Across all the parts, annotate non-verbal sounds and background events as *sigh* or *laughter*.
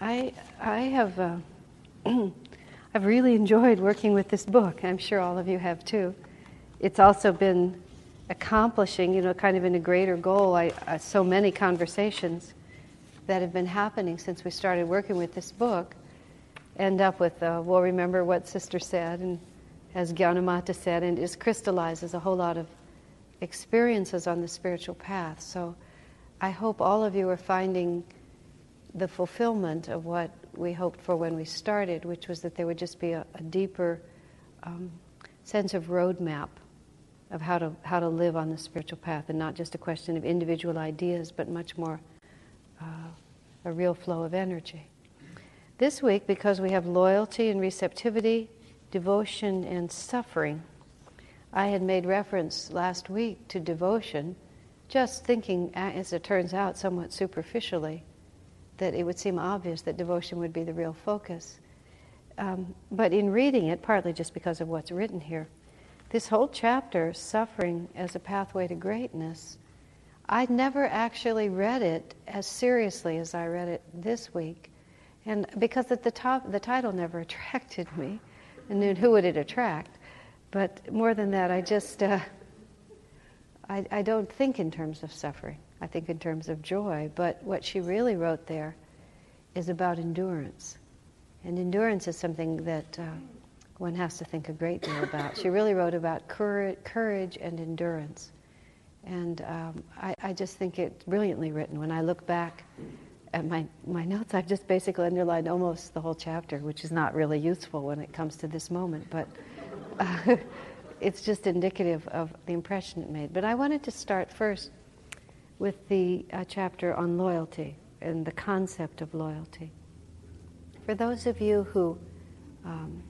I, I have uh, *clears throat* I've really enjoyed working with this book. I'm sure all of you have too. It's also been accomplishing, you know, kind of in a greater goal. I, uh, so many conversations that have been happening since we started working with this book end up with, uh, we'll remember what Sister said, and as Gyanamata said, and it crystallizes a whole lot of experiences on the spiritual path. So I hope all of you are finding the fulfillment of what we hoped for when we started, which was that there would just be a, a deeper um, sense of roadmap of how to, how to live on the spiritual path, and not just a question of individual ideas, but much more uh, a real flow of energy. This week, because we have loyalty and receptivity, devotion and suffering, I had made reference last week to devotion, just thinking, as it turns out, somewhat superficially, that it would seem obvious that devotion would be the real focus. Um, but in reading it, partly just because of what's written here, this whole chapter, Suffering as a Pathway to Greatness, I'd never actually read it as seriously as I read it this week. And because at the top, the title never *laughs* attracted me, and then who would it attract? But more than that, I just, uh, I, I don't think in terms of suffering. I think in terms of joy. But what she really wrote there is about endurance. And endurance is something that uh, one has to think a great deal about. She really wrote about courage, and endurance. And um, I, I, just think it's brilliantly written. When I look back at my, my notes, I've just basically underlined almost the whole chapter, which is not really useful when it comes to this moment. But uh, *laughs* it's just indicative of the impression it made. But I wanted to start first with the uh, chapter on loyalty and the concept of loyalty. For those of you who um,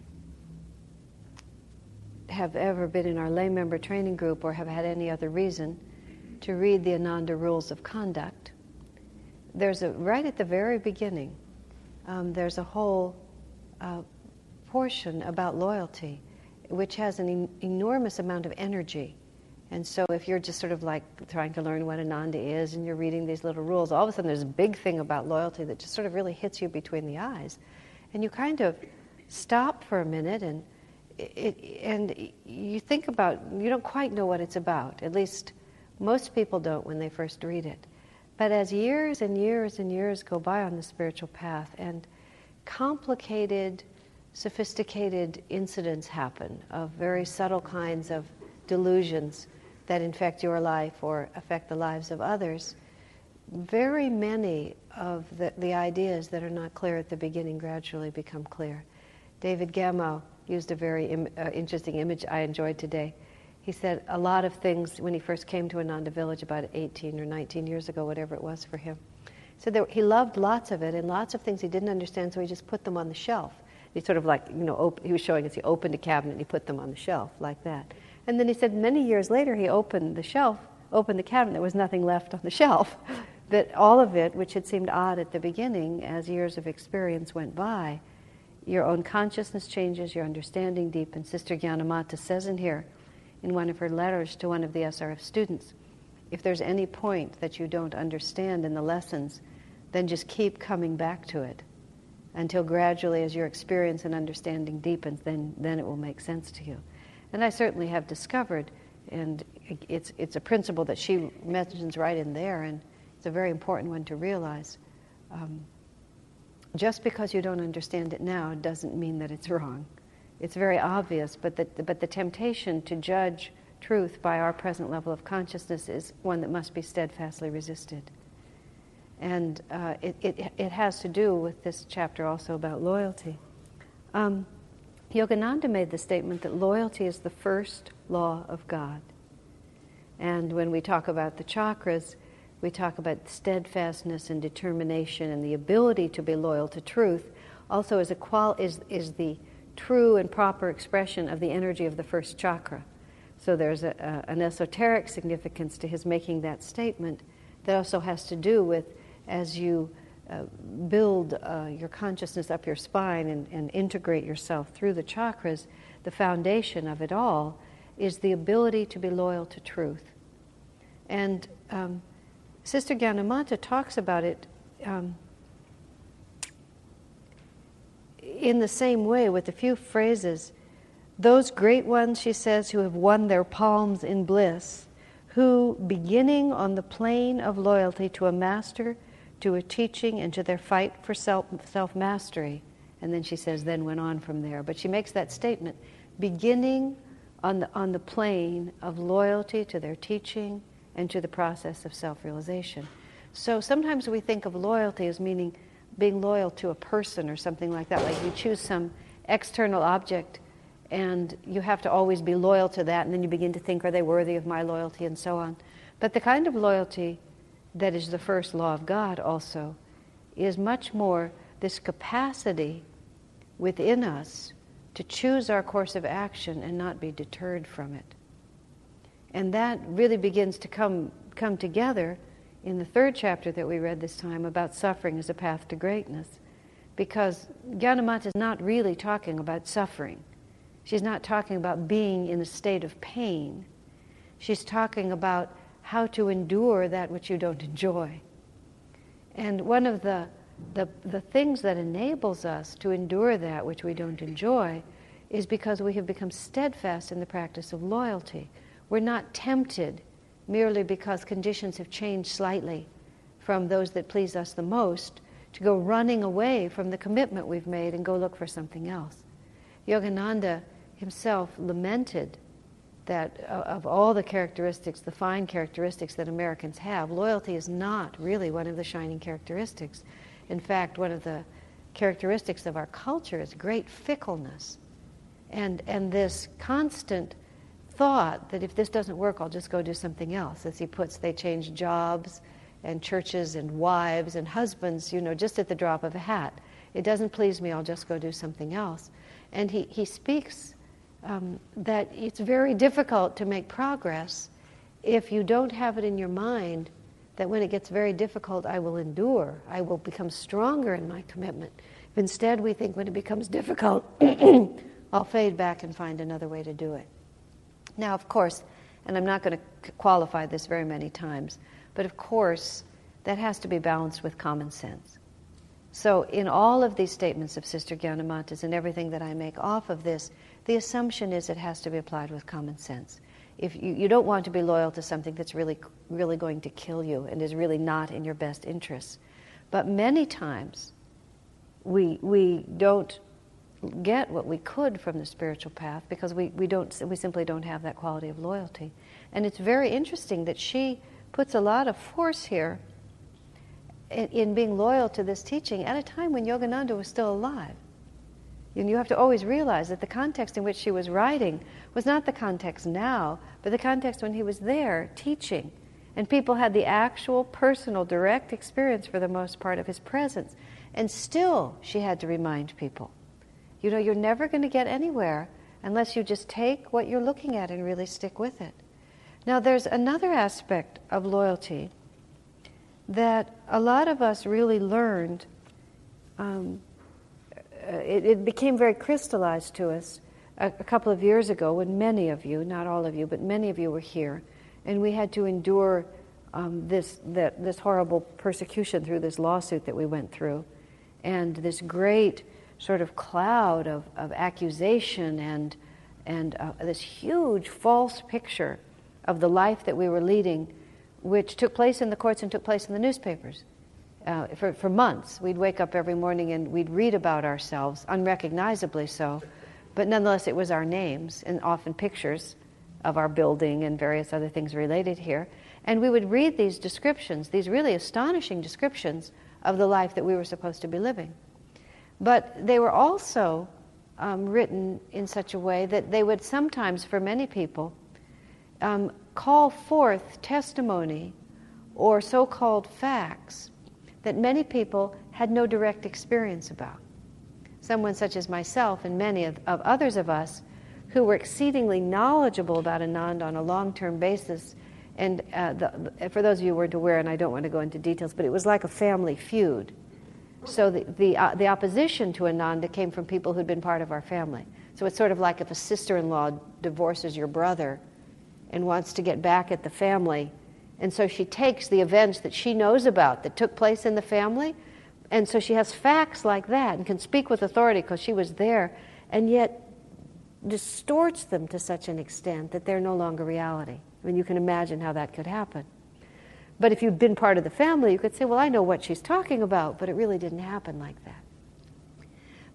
have ever been in our lay member training group or have had any other reason to read the Ananda Rules of Conduct, there's a right at the very beginning. Um, there's a whole uh, portion about loyalty, which has an en- enormous amount of energy. And so, if you're just sort of like trying to learn what Ananda is and you're reading these little rules, all of a sudden there's a big thing about loyalty that just sort of really hits you between the eyes. And you kind of stop for a minute and it, and you think about, you don't quite know what it's about. At least most people don't when they first read it. But as years and years and years go by on the spiritual path and complicated, sophisticated incidents happen of very subtle kinds of delusions that infect your life or affect the lives of others, very many of the, the ideas that are not clear at the beginning gradually become clear. David Gamow used a very Im- uh, interesting image I enjoyed today. He said a lot of things when he first came to Ananda Village about 18 or 19 years ago, whatever it was for him. So there, he loved lots of it, and lots of things he didn't understand, so he just put them on the shelf. He sort of like, you know, op- he was showing us he opened a cabinet and he put them on the shelf like that. And then he said many years later he opened the shelf, opened the cabinet, there was nothing left on the *laughs* shelf. that all of it, which had seemed odd at the beginning, as years of experience went by, your own consciousness changes, your understanding deepens. Sister Gyanamata says in here, in one of her letters to one of the SRF students, if there's any point that you don't understand in the lessons, then just keep coming back to it until gradually, as your experience and understanding deepens, then, then it will make sense to you. And I certainly have discovered, and it's, it's a principle that she mentions right in there, and it's a very important one to realize. Um, just because you don't understand it now doesn't mean that it's wrong. It's very obvious, but the, but the temptation to judge truth by our present level of consciousness is one that must be steadfastly resisted. And uh, it, it, it, has to do with this chapter also about loyalty. Um, Yogananda made the statement that loyalty is the first law of God. And when we talk about the chakras, we talk about steadfastness and determination and the ability to be loyal to truth also is, a qual- is, is the true and proper expression of the energy of the first chakra. So there's a, a, an esoteric significance to his making that statement that also has to do with as you uh, build uh, your consciousness up your spine and, and integrate yourself through the chakras, the foundation of it all is the ability to be loyal to truth. And um, Sister Gyanamata talks about it um, in the same way, with a few phrases, those great ones, she says, who have won their palms in bliss, who, beginning on the plane of loyalty to a master, to a teaching, and to their fight for self mastery, and then she says, then went on from there. But she makes that statement beginning on the, on the plane of loyalty to their teaching and to the process of self realization. So sometimes we think of loyalty as meaning being loyal to a person or something like that, like you choose some external object and you have to always be loyal to that, and then you begin to think, are they worthy of my loyalty, and so on. But the kind of loyalty that is the first law of God also is much more this capacity within us to choose our course of action and not be deterred from it. And that really begins to come, come together in the third chapter that we read this time about suffering as a path to greatness. Because Gyanamata is not really talking about suffering. She's not talking about being in a state of pain. She's talking about how to endure that which you don't enjoy. And one of the the, the things that enables us to endure that which we don't enjoy is because we have become steadfast in the practice of loyalty. We're not tempted merely because conditions have changed slightly from those that please us the most to go running away from the commitment we've made and go look for something else. Yogananda himself lamented that uh, of all the characteristics, the fine characteristics that Americans have, loyalty is not really one of the shining characteristics. In fact, one of the characteristics of our culture is great fickleness and, and this constant thought that if this doesn't work, I'll just go do something else. As he puts, they change jobs and churches and wives and husbands, you know, just at the drop of a hat. It doesn't please me, I'll just go do something else. And he, he speaks um, that it's very difficult to make progress if you don't have it in your mind that when it gets very difficult, I will endure. I will become stronger in my commitment. If instead we think when it becomes difficult, *clears throat* I'll fade back and find another way to do it. Now, of course, and I'm not going to qualify this very many times, but of course, that has to be balanced with common sense. So, in all of these statements of Sister Gyanamata's and everything that I make off of this, the assumption is it has to be applied with common sense if you, you don't want to be loyal to something that's really, really going to kill you and is really not in your best interests. But many times, we, we don't get what we could from the spiritual path because we, we, don't, we simply don't have that quality of loyalty. And it's very interesting that she puts a lot of force here in, in being loyal to this teaching at a time when Yogananda was still alive. And you have to always realize that the context in which she was writing was not the context now, but the context when he was there teaching. And people had the actual personal, direct experience for the most part of his presence. And still, she had to remind people you know, you're never going to get anywhere unless you just take what you're looking at and really stick with it. Now, there's another aspect of loyalty that a lot of us really learned. Um, it, it, became very crystallized to us a, a, couple of years ago when many of you, not all of you, but many of you were here, and we had to endure um, this, this horrible persecution through this lawsuit that we went through, and this great sort of cloud of, of accusation and, and uh, this huge false picture of the life that we were leading, which took place in the courts and took place in the newspapers uh, for, for months. We'd wake up every morning and we'd read about ourselves, unrecognizably so, but nonetheless it was our names and often pictures of our building and various other things related here. And we would read these descriptions, these really astonishing descriptions of the life that we were supposed to be living. But they were also um, written in such a way that they would sometimes, for many people, um, call forth testimony or so called facts that many people had no direct experience about. Someone such as myself and many of, of others of us who were exceedingly knowledgeable about Ananda on a long term basis. And uh, the, for those of you who weren't aware, and I don't want to go into details, but it was like a family feud. So the, the, uh, the opposition to Ananda came from people who'd been part of our family. So it's sort of like if a sister in law divorces your brother and wants to get back at the family, and so she takes the events that she knows about that took place in the family, And so she has facts like that and can speak with authority because she was there, and yet distorts them to such an extent that they're no longer reality. I mean, you can imagine how that could happen. But if you'd been part of the family, you could say, well, I know what she's talking about, but it really didn't happen like that.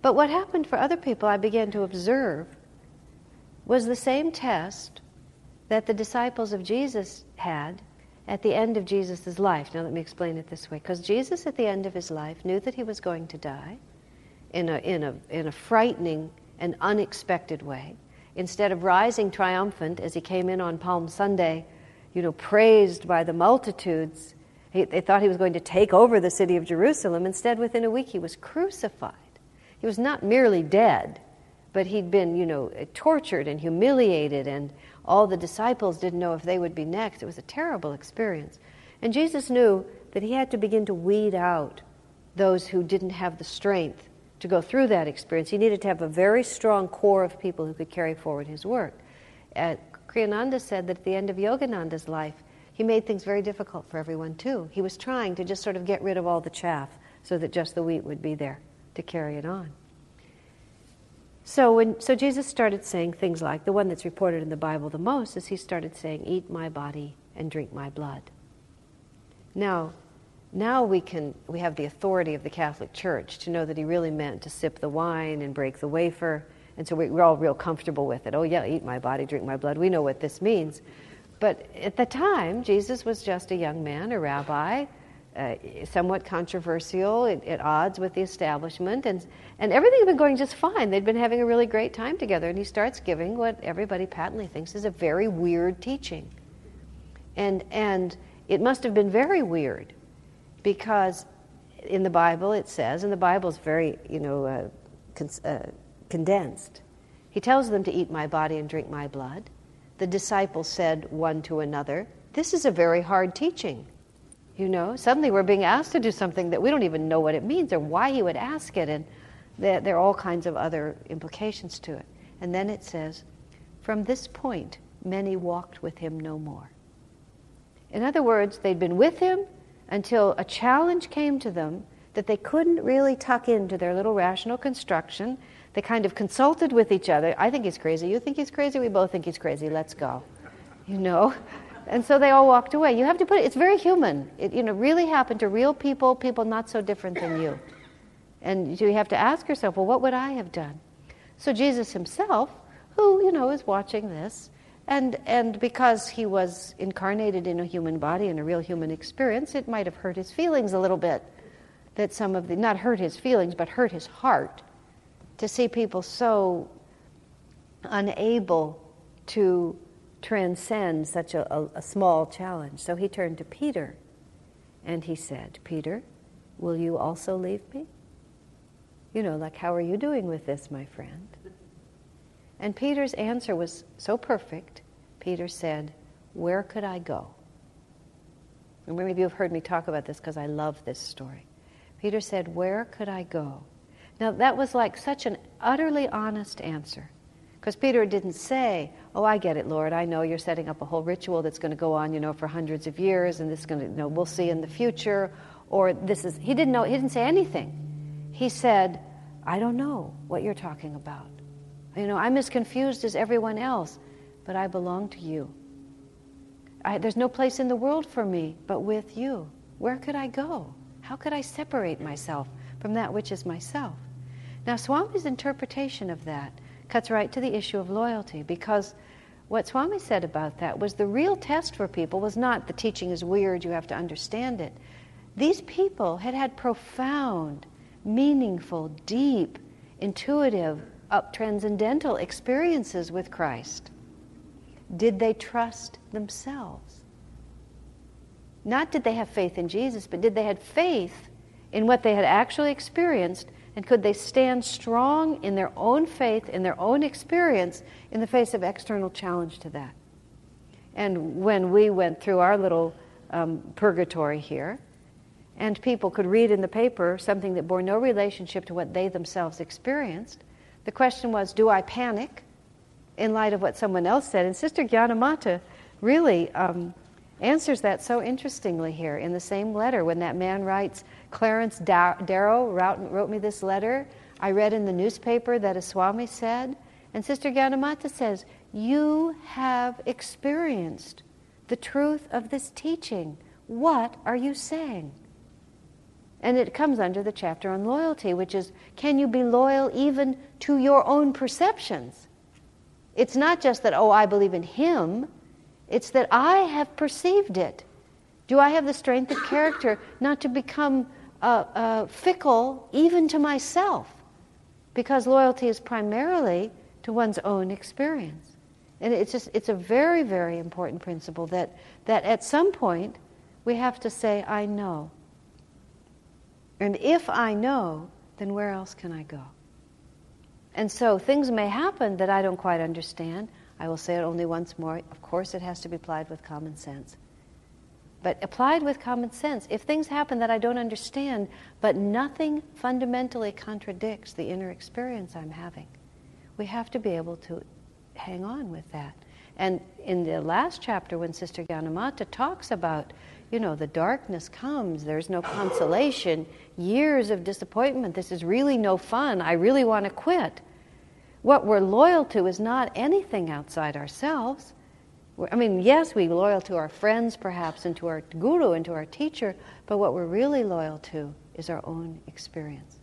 But what happened for other people, I began to observe, was the same test that the disciples of Jesus had at the end of Jesus' life. Now, let me explain it this way. Because Jesus, at the end of his life, knew that he was going to die in a, in a, in a frightening and unexpected way. Instead of rising triumphant as he came in on Palm Sunday, you know, praised by the multitudes, he, they thought he was going to take over the city of Jerusalem. Instead, within a week, he was crucified. He was not merely dead, but he'd been, you know, tortured and humiliated and all the disciples didn't know if they would be next. It was a terrible experience. And Jesus knew that he had to begin to weed out those who didn't have the strength to go through that experience. He needed to have a very strong core of people who could carry forward his work. Uh, Kriyananda said that at the end of Yogananda's life, he made things very difficult for everyone too. He was trying to just sort of get rid of all the chaff so that just the wheat would be there to carry it on. So when so Jesus started saying things like the one that's reported in the Bible the most is he started saying, "Eat my body and drink my blood." Now, now we can we have the authority of the Catholic Church to know that he really meant to sip the wine and break the wafer, and so we're all real comfortable with it. Oh yeah, eat my body, drink my blood. We know what this means. But at the time, Jesus was just a young man, a rabbi, uh, somewhat controversial, at, at, odds with the establishment, and, and everything had been going just fine. They'd been having a really great time together, and he starts giving what everybody patently thinks is a very weird teaching. And, and it must have been very weird because in the Bible it says, and the Bible is very, you know, uh, con- uh, condensed. He tells them to eat my body and drink my blood. The disciples said one to another, This is a very hard teaching. You know, suddenly we're being asked to do something that we don't even know what it means or why he would ask it, and there, there are all kinds of other implications to it. And then it says, From this point, many walked with him no more. In other words, they'd been with him until a challenge came to them that they couldn't really tuck into their little rational construction. They kind of consulted with each other. I think he's crazy. You think he's crazy? We both think he's crazy. Let's go. You know? And so they all walked away. You have to put it, it's very human. It you know, really happened to real people, people not so different than you. And you have to ask yourself, well, what would I have done? So Jesus himself, who, you know, is watching this, and, and because he was incarnated in a human body and a real human experience, it might have hurt his feelings a little bit. That some of the, not hurt his feelings, but hurt his heart to see people so unable to transcend such a, a, a small challenge. So he turned to Peter and he said, Peter, will you also leave me? You know, like, how are you doing with this, my friend? And Peter's answer was so perfect. Peter said, Where could I go? And many of you have heard me talk about this because I love this story. Peter said, Where could I go? Now, that was like such an utterly honest answer. Because Peter didn't say, Oh, I get it, Lord. I know you're setting up a whole ritual that's going to go on, you know, for hundreds of years, and this is going to, you know, we'll see in the future. Or this is, he didn't know, he didn't say anything. He said, I don't know what you're talking about. You know, I'm as confused as everyone else, but I belong to you. I, there's no place in the world for me but with you. Where could I go? How could I separate myself from that which is myself? Now, Swami's interpretation of that cuts right to the issue of loyalty because what Swami said about that was the real test for people was not the teaching is weird, you have to understand it. These people had had profound, meaningful, deep, intuitive, up transcendental experiences with Christ. Did they trust themselves? Not did they have faith in Jesus, but did they have faith in what they had actually experienced and could they stand strong in their own faith, in their own experience, in the face of external challenge to that? And when we went through our little um, purgatory here, and people could read in the paper something that bore no relationship to what they themselves experienced, the question was do I panic in light of what someone else said? And Sister Gyanamata really um, answers that so interestingly here in the same letter when that man writes, Clarence Darrow wrote, me this letter. I read in the newspaper that a Swami said. And Sister Gyanamata says, You have experienced the truth of this teaching. What are you saying? And it comes under the chapter on loyalty, which is can you be loyal even to your own perceptions? It's not just that, oh, I believe in him, it's that I have perceived it. Do I have the strength of character not to become uh, uh, fickle even to myself? Because loyalty is primarily to one's own experience. And it's just it's a very, very important principle that, that at some point we have to say, I know. And if I know, then where else can I go? And so things may happen that I don't quite understand. I will say it only once more. Of course, it has to be applied with common sense. But applied with common sense, if things happen that I don't understand, but nothing fundamentally contradicts the inner experience I'm having, we have to be able to hang on with that. And in the last chapter, when Sister Gyanamata talks about, you know, the darkness comes, there's no consolation, years of disappointment, this is really no fun, I really want to quit. What we're loyal to is not anything outside ourselves. I mean, yes, we're loyal to our friends, perhaps, and to our guru and to our teacher, but what we're really loyal to is our own experience.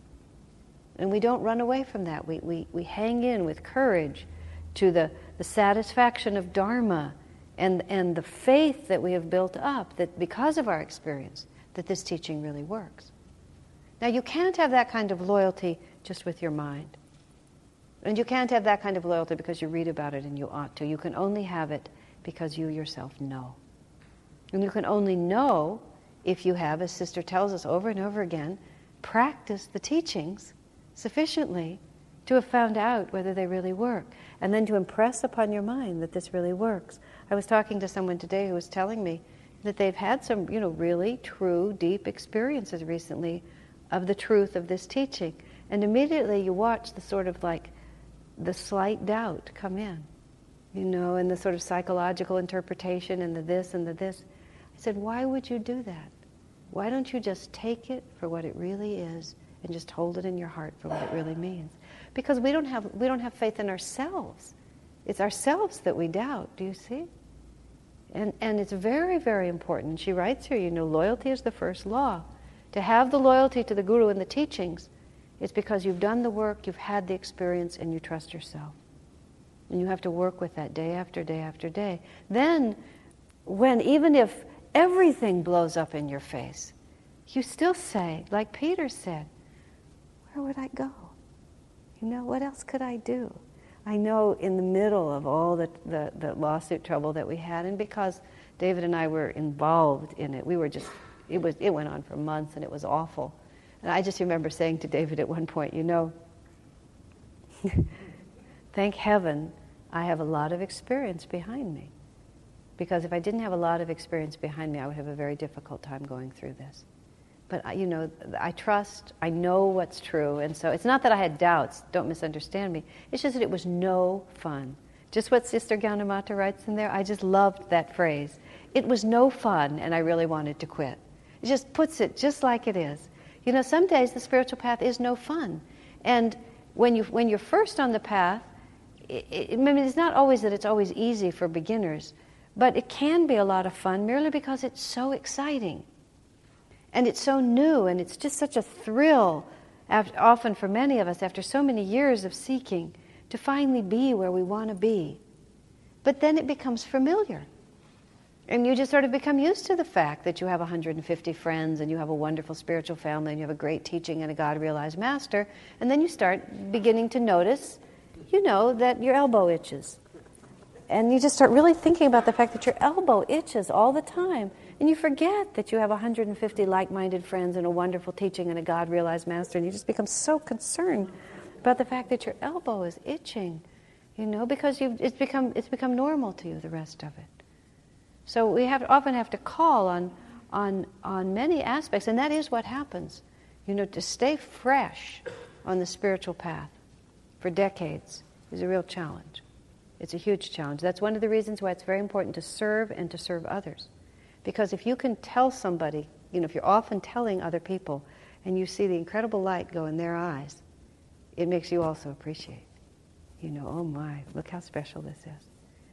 And we don't run away from that. We, we, we hang in with courage to the, the satisfaction of Dharma and, and the faith that we have built up that because of our experience, that this teaching really works. Now, you can't have that kind of loyalty just with your mind. And you can't have that kind of loyalty because you read about it and you ought to. You can only have it because you yourself know. And you can only know if you have, as Sister tells us over and over again, practiced the teachings sufficiently to have found out whether they really work, and then to impress upon your mind that this really works. I was talking to someone today who was telling me that they've had some, you know, really true, deep experiences recently of the truth of this teaching. And immediately you watch the sort of like the slight doubt come in, you know, and the sort of psychological interpretation and the this and the this. I said, why would you do that? Why don't you just take it for what it really is and just hold it in your heart for what it really means? Because we don't have, we don't have faith in ourselves. It's ourselves that we doubt, do you see? And, and it's very, very important. She writes here, you know, loyalty is the first law. To have the loyalty to the Guru and the teachings is because you've done the work, you've had the experience, and you trust yourself. And you have to work with that day after day after day. Then, when even if everything blows up in your face, you still say, like Peter said, Where would I go? You know, what else could I do? I know in the middle of all the, the, the, lawsuit trouble that we had, and because David and I were involved in it, we were just, it, was, it went on for months and it was awful. And I just remember saying to David at one point, you know, *laughs* thank heaven I have a lot of experience behind me. Because if I didn't have a lot of experience behind me, I would have a very difficult time going through this but you know, I trust, I know what's true. And so it's not that I had doubts, don't misunderstand me. It's just that it was no fun. Just what Sister Gyanamata writes in there, I just loved that phrase. It was no fun, and I really wanted to quit. It just puts it just like it is. You know, some days the spiritual path is no fun. And when, you, when you're first on the path, it, it, I mean, it's not always that it's always easy for beginners, but it can be a lot of fun merely because it's so exciting. And it's so new, and it's just such a thrill, after, often for many of us, after so many years of seeking, to finally be where we want to be. But then it becomes familiar. And you just sort of become used to the fact that you have 150 friends and you have a wonderful spiritual family and you have a great teaching and a God realized master. And then you start beginning to notice, you know, that your elbow itches. And you just start really thinking about the fact that your elbow itches all the time. And you forget that you have 150 like minded friends and a wonderful teaching and a God realized master, and you just become so concerned about the fact that your elbow is itching, you know, because it's, become, it's become normal to you, the rest of it. So we have, often have to call on, on, on many aspects, and that is what happens. You know, to stay fresh on the spiritual path for decades is a real challenge. It's a huge challenge. That's one of the reasons why it's very important to serve and to serve others Because if you can tell somebody, you know, if you're often telling other people and you see the incredible light go in their eyes, it makes you also appreciate. You know, oh my, look how special this is.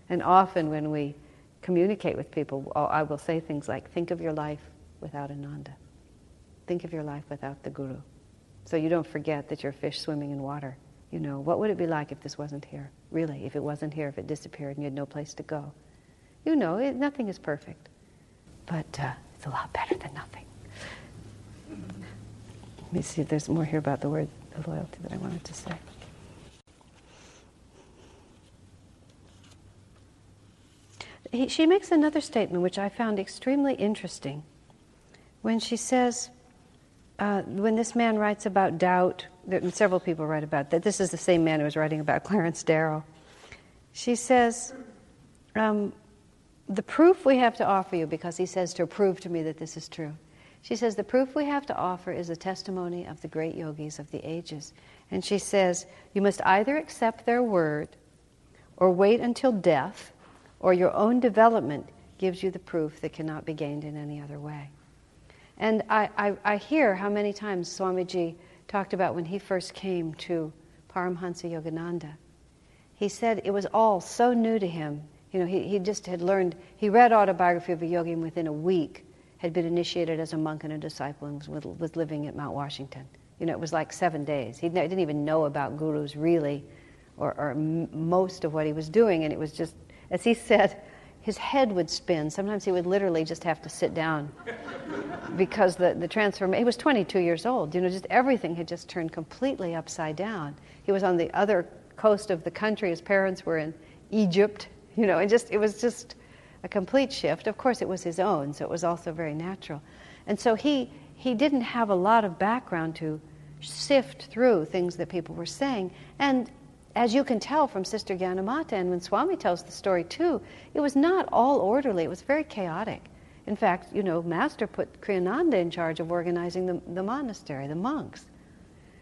And often when we communicate with people, oh, I will say things like, think of your life without Ananda. Think of your life without the Guru. So you don't forget that you're a fish swimming in water. You know, what would it be like if this wasn't here? Really, if it wasn't here, if it disappeared and you had no place to go. You know, it, nothing is perfect. But uh, it's a lot better than nothing. Let me see if there's more here about the word loyalty that I wanted to say. He, she makes another statement which I found extremely interesting when she says, uh, when this man writes about doubt, several people write about that. This is the same man who was writing about Clarence Darrow. She says, um, the proof we have to offer you, because he says to prove to me that this is true. She says, the proof we have to offer is the testimony of the great yogis of the ages. And she says, you must either accept their word or wait until death or your own development gives you the proof that cannot be gained in any other way. And I, I, I hear how many times Swamiji talked about when he first came to Paramhansa Yogananda. He said it was all so new to him. You know, he, he just had learned, he read Autobiography of a Yogi and within a week had been initiated as a monk and a disciple and was, was living at Mount Washington. You know, it was like seven days. He didn't even know about gurus really, or, or most of what he was doing, and it was just, as he said, his head would spin. Sometimes he would literally just have to sit down because the, the transformation, he was 22 years old. You know, just everything had just turned completely upside down. He was on the other coast of the country. His parents were in Egypt, you know, and just, it was just a complete shift. Of course, it was his own, so it was also very natural. And so he, he didn't have a lot of background to sift through things that people were saying. And as you can tell from Sister Gyanamata, and when Swami tells the story too, it was not all orderly, it was very chaotic. In fact, you know, Master put Kriyananda in charge of organizing the, the monastery, the monks.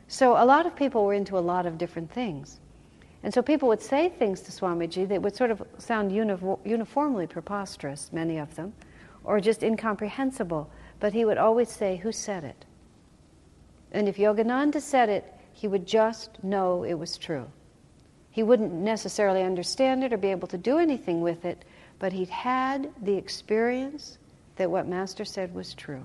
So a lot of people were into a lot of different things. And so people would say things to Swamiji that would sort of sound uni- uniformly preposterous, many of them, or just incomprehensible. But he would always say, Who said it? And if Yogananda said it, he would just know it was true. He wouldn't necessarily understand it or be able to do anything with it, but he'd had the experience that what Master said was true.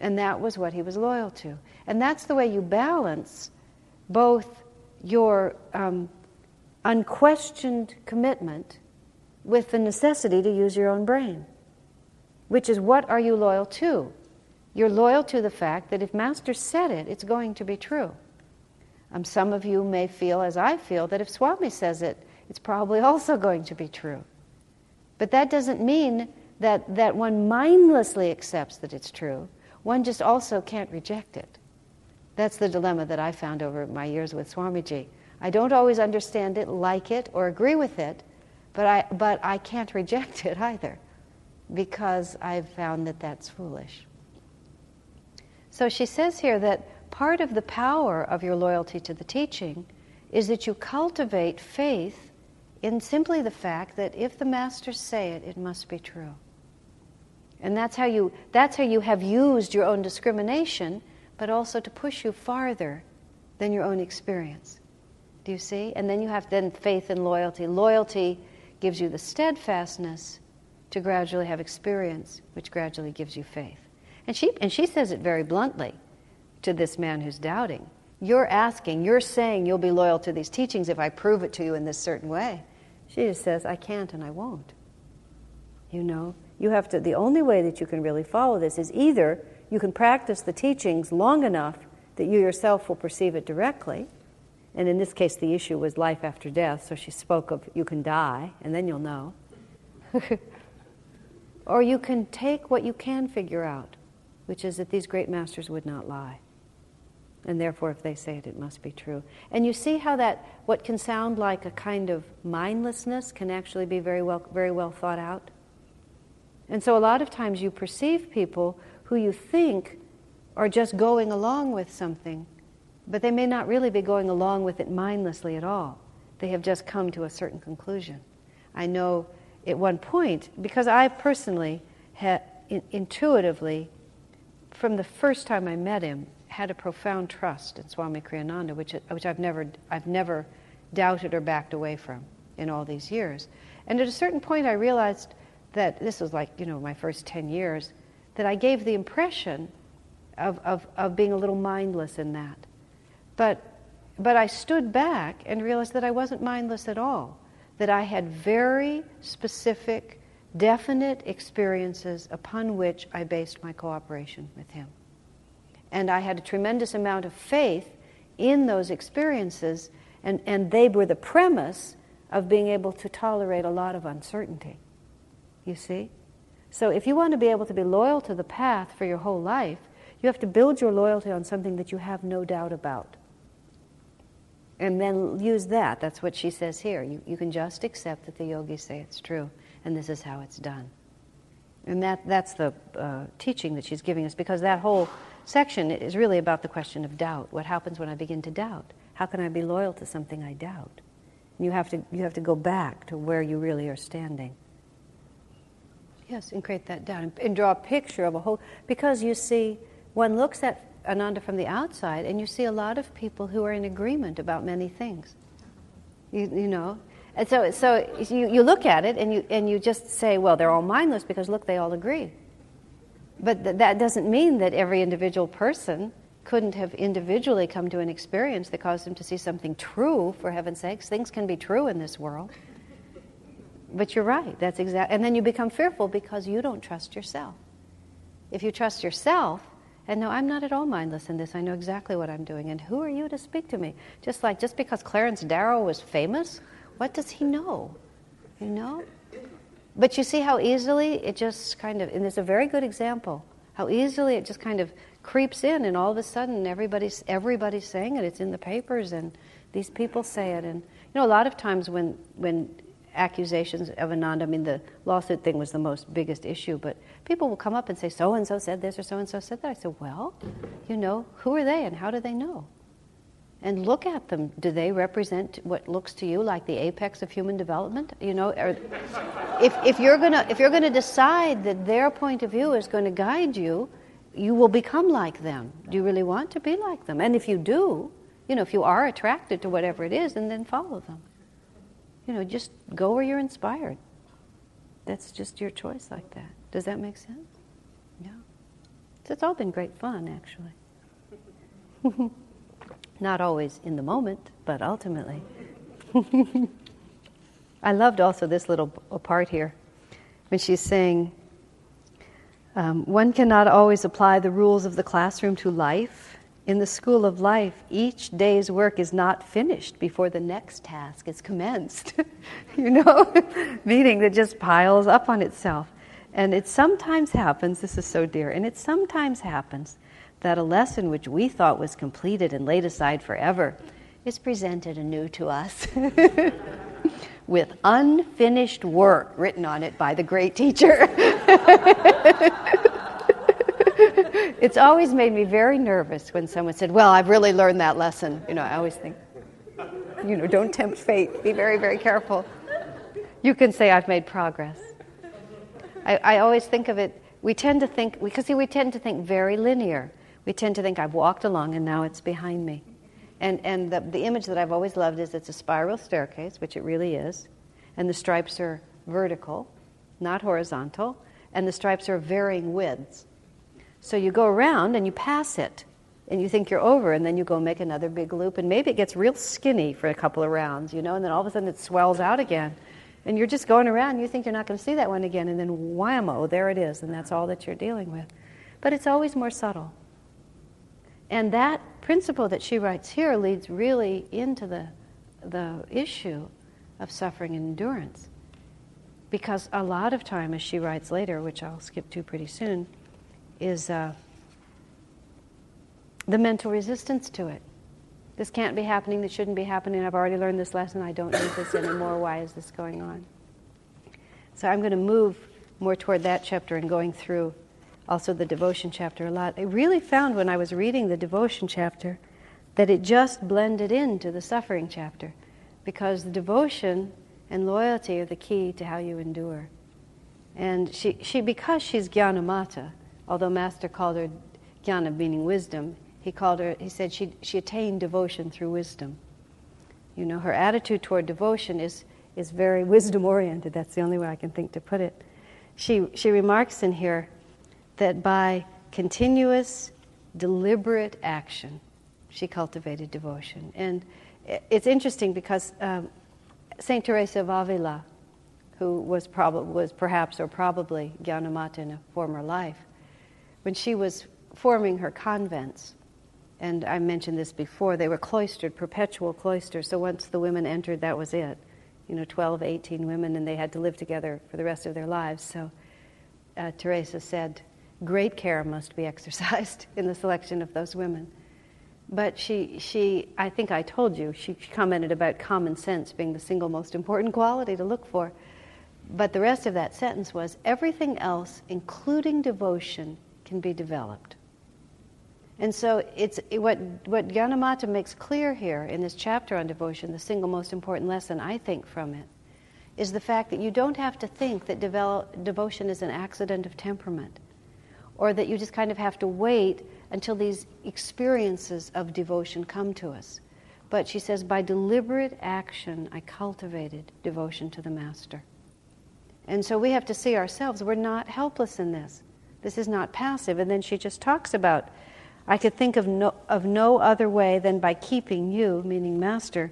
And that was what he was loyal to. And that's the way you balance both your um, unquestioned commitment with the necessity to use your own brain, which is what are you loyal to? You're loyal to the fact that if Master said it, it's going to be true. Um, some of you may feel, as I feel, that if Swami says it, it's probably *laughs* also going to be true. But that doesn't mean that, that one mindlessly accepts that it's true. One just also can't reject it. That's the dilemma that I found over my years with Swamiji. I don't always understand it, like it, or agree with it, but I, but I can't reject it either because I've found that that's foolish. So she says here that part of the power of your loyalty to the teaching is that you cultivate faith in simply the fact that if the masters say it, it must be true. And that's how you, that's how you have used your own discrimination but also to push you farther than your own experience. Do you see? And then you have then faith and loyalty. Loyalty gives you the steadfastness to gradually have experience, which gradually gives you faith. And she, and she says it very bluntly to this man who's doubting. You're asking, you're saying you'll be loyal to these teachings if I prove it to you in this certain way. She just says, I can't and I won't. You know, you have to, the only way that you can really follow this is either you can practice the teachings long enough that you yourself will perceive it directly. And in this case, the issue was life after death, so she spoke of you can die, and then you'll know. *laughs* or you can take what you can figure out, which is that these great masters would not lie. And therefore, if they say it, it must be true. And you see how that, what can sound like a kind of mindlessness, can actually be very well, very well thought out. And so, a lot of times, you perceive people who you think are just going along with something, but they may not really be going along with it mindlessly at all. They have just come to a certain conclusion. I know at one point, because I personally ha- in- intuitively, from the first time I met him, had a profound trust in Swami Kriyananda, which, which I've, never, I've never doubted or backed away from in all these years. And at a certain point, I realized that this was like, you know, my first 10 years, that I gave the impression of, of, of being a little mindless in that. But, but I stood back and realized that I wasn't mindless at all, that I had very specific, definite experiences upon which I based my cooperation with him. And I had a tremendous amount of faith in those experiences, and, and they were the premise of being able to tolerate a lot of uncertainty. You see? So if you want to be able to be loyal to the path for your whole life, you have to build your loyalty on something that you have no doubt about. And then use that. That's what she says here. You, you can just accept that the yogis say it's true, and this is how it's done. And that, that's the uh, teaching that she's giving us, because that whole section is really about the question of doubt. What happens when I begin to doubt? How can I be loyal to something I doubt? And you have to, you have to go back to where you really are standing. Yes, and create that doubt and, and draw a picture of a whole. Because you see, one looks at Ananda from the outside, and you see a lot of people who are in agreement about many things. You, you know, and so so you, you look at it and you and you just say, well, they're all mindless because look, they all agree. But th- that doesn't mean that every individual person couldn't have individually come to an experience that caused them to see something true. For heaven's sakes, things can be true in this world. But you're right. That's exact. And then you become fearful because you don't trust yourself. If you trust yourself, and no, I'm not at all mindless in this. I know exactly what I'm doing. And who are you to speak to me? Just like just because Clarence Darrow was famous, what does he know? You know? But you see how easily it just kind of, and it's a very good example, how easily it just kind of creeps in, and all of a sudden everybody's everybody's saying it. It's in the papers, and these people say it. And you know, a lot of times when when accusations of Ananda. I mean, the lawsuit thing was the most biggest issue, but people will come up and say, so and so said this or so and so said that. I said, well, you know, who are they and how do they know? And look at them. Do they represent what looks to you like the apex of human development? You know, or if, if you're gonna if you're gonna decide that their point of view is going to guide you, you will become like them. Do you really want to be like them? And if you do, you know, if you are attracted to whatever it is, and then follow them you know, just go where you're inspired. That's just your choice like that. Does that make sense? Yeah. So it's all been great fun, actually. *laughs* Not always in the moment, but ultimately. *laughs* I loved also this little part here when she's saying, um, one cannot always apply the rules of the classroom to life in the school of life, each day's work is not finished before the next task is commenced. *laughs* you know, *laughs* meaning that just piles up on itself. And it sometimes happens, this is so dear, and it sometimes happens that a lesson which we thought was completed and laid aside forever is presented anew to us *laughs* with unfinished work written on it by the great teacher. *laughs* it's always made me very nervous when someone said, Well, I've really learned that lesson. You know, I always think, you know, don't tempt fate. Be very, very careful. You can say, I've made progress. I, I always think of it, we tend to think, because see, we tend to think very linear. We tend to think, I've walked along and now it's behind me. And, and the, the image that I've always loved is it's a spiral staircase, which it really is, and the stripes are vertical, not horizontal, and the stripes are varying widths. So you go around and you pass it, and you think you're over, and then you go make another big loop, and maybe it gets real skinny for a couple of rounds, you know, and then all of a sudden it swells out again. And you're just going around, and you think you're not going to see that one again, and then whammo, there it is, and that's all that you're dealing with. But it's always more subtle. And that principle that she writes here leads really into the, the issue of suffering and endurance. Because a lot of time, as she writes later, which I'll skip to pretty soon, is uh, the mental resistance to it. This can't be happening, this shouldn't be happening. I've already learned this lesson, I don't need this anymore. Why is this going on? So I'm going to move more toward that chapter and going through also the devotion chapter a lot. I really found when I was reading the devotion chapter that it just blended into the suffering chapter because the devotion and loyalty are the key to how you endure. And she, she because she's Gyanamata, although Master called her Jnana meaning wisdom, he called her, he said she, she attained devotion through wisdom. You know, her attitude toward devotion is, is very *laughs* wisdom oriented. That's the only way I can think to put it. She, she remarks in here that by continuous, deliberate action, she cultivated devotion. And it's interesting because um, Saint Teresa of Avila, who was, prob- was perhaps or probably Gyanamata in a former life, when she was forming her convents, and I mentioned this before, they were cloistered, perpetual cloisters. So once the women entered, that was it. You know, 12, 18 women, and they had to live together for the rest of their lives. So uh, Teresa said, great care must be *laughs* exercised in the selection of those women. But she, she, I think I told you, she commented about common sense being the single most important quality to look for. But the rest of that sentence was everything else, including devotion, can be developed. And so it's what what Gyanamata makes clear here in this chapter on devotion, the single most important lesson I think from it, is the fact that you don't have to think that develop, devotion is an accident of temperament, or that you just kind of have to wait until these experiences of devotion come to us. But she says, by deliberate action, I cultivated devotion to the Master. And so we have to see ourselves, we're not helpless in this. This is not passive. And then she just talks about, I could think of no, of no other way than by keeping you, meaning Master,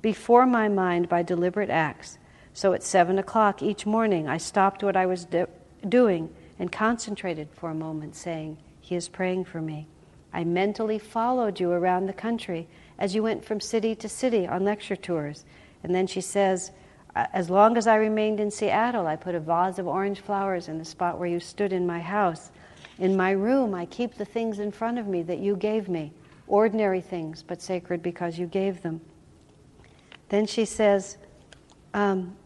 before my mind by deliberate acts. So at seven o'clock each morning, I stopped what I was do- doing and concentrated for a moment, saying, He is praying for me. I mentally followed you around the country as you went from city to city on lecture tours. And then she says, as long as I remained in Seattle, I put a vase of orange flowers in the spot where you stood in my house. In my room, I keep the things in front of me that you gave me, ordinary things, but sacred because you gave them. Then she says, um,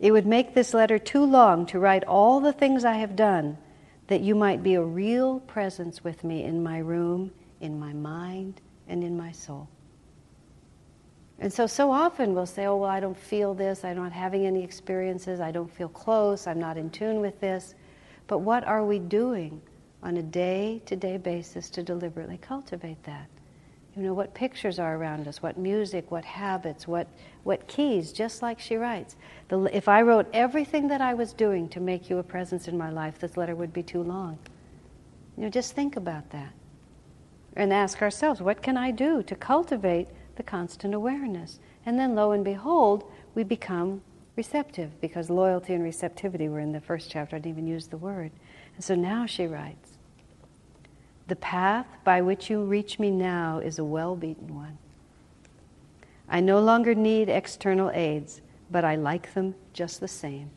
It would make this letter too long to write all the things I have done, that you might be a real presence with me in my room, in my mind, and in my soul. And so, so often we'll say, oh, well, I don't feel this, I'm not having any experiences, I don't feel close, I'm not in tune with this. But what are we doing on a day to day basis to deliberately cultivate that? You know, what pictures are around us, what music, what habits, what, what keys, just like she writes. The, if I wrote everything that I was doing to make you a presence in my life, this letter would be too long. You know, just think about that. And ask ourselves, what can I do to cultivate the constant awareness. And then, lo and behold, we become receptive because loyalty and receptivity were in the first chapter. I didn't even use the word. And so now she writes The path by which you reach me now is a well beaten one. I no longer need external aids, but I like them just the same.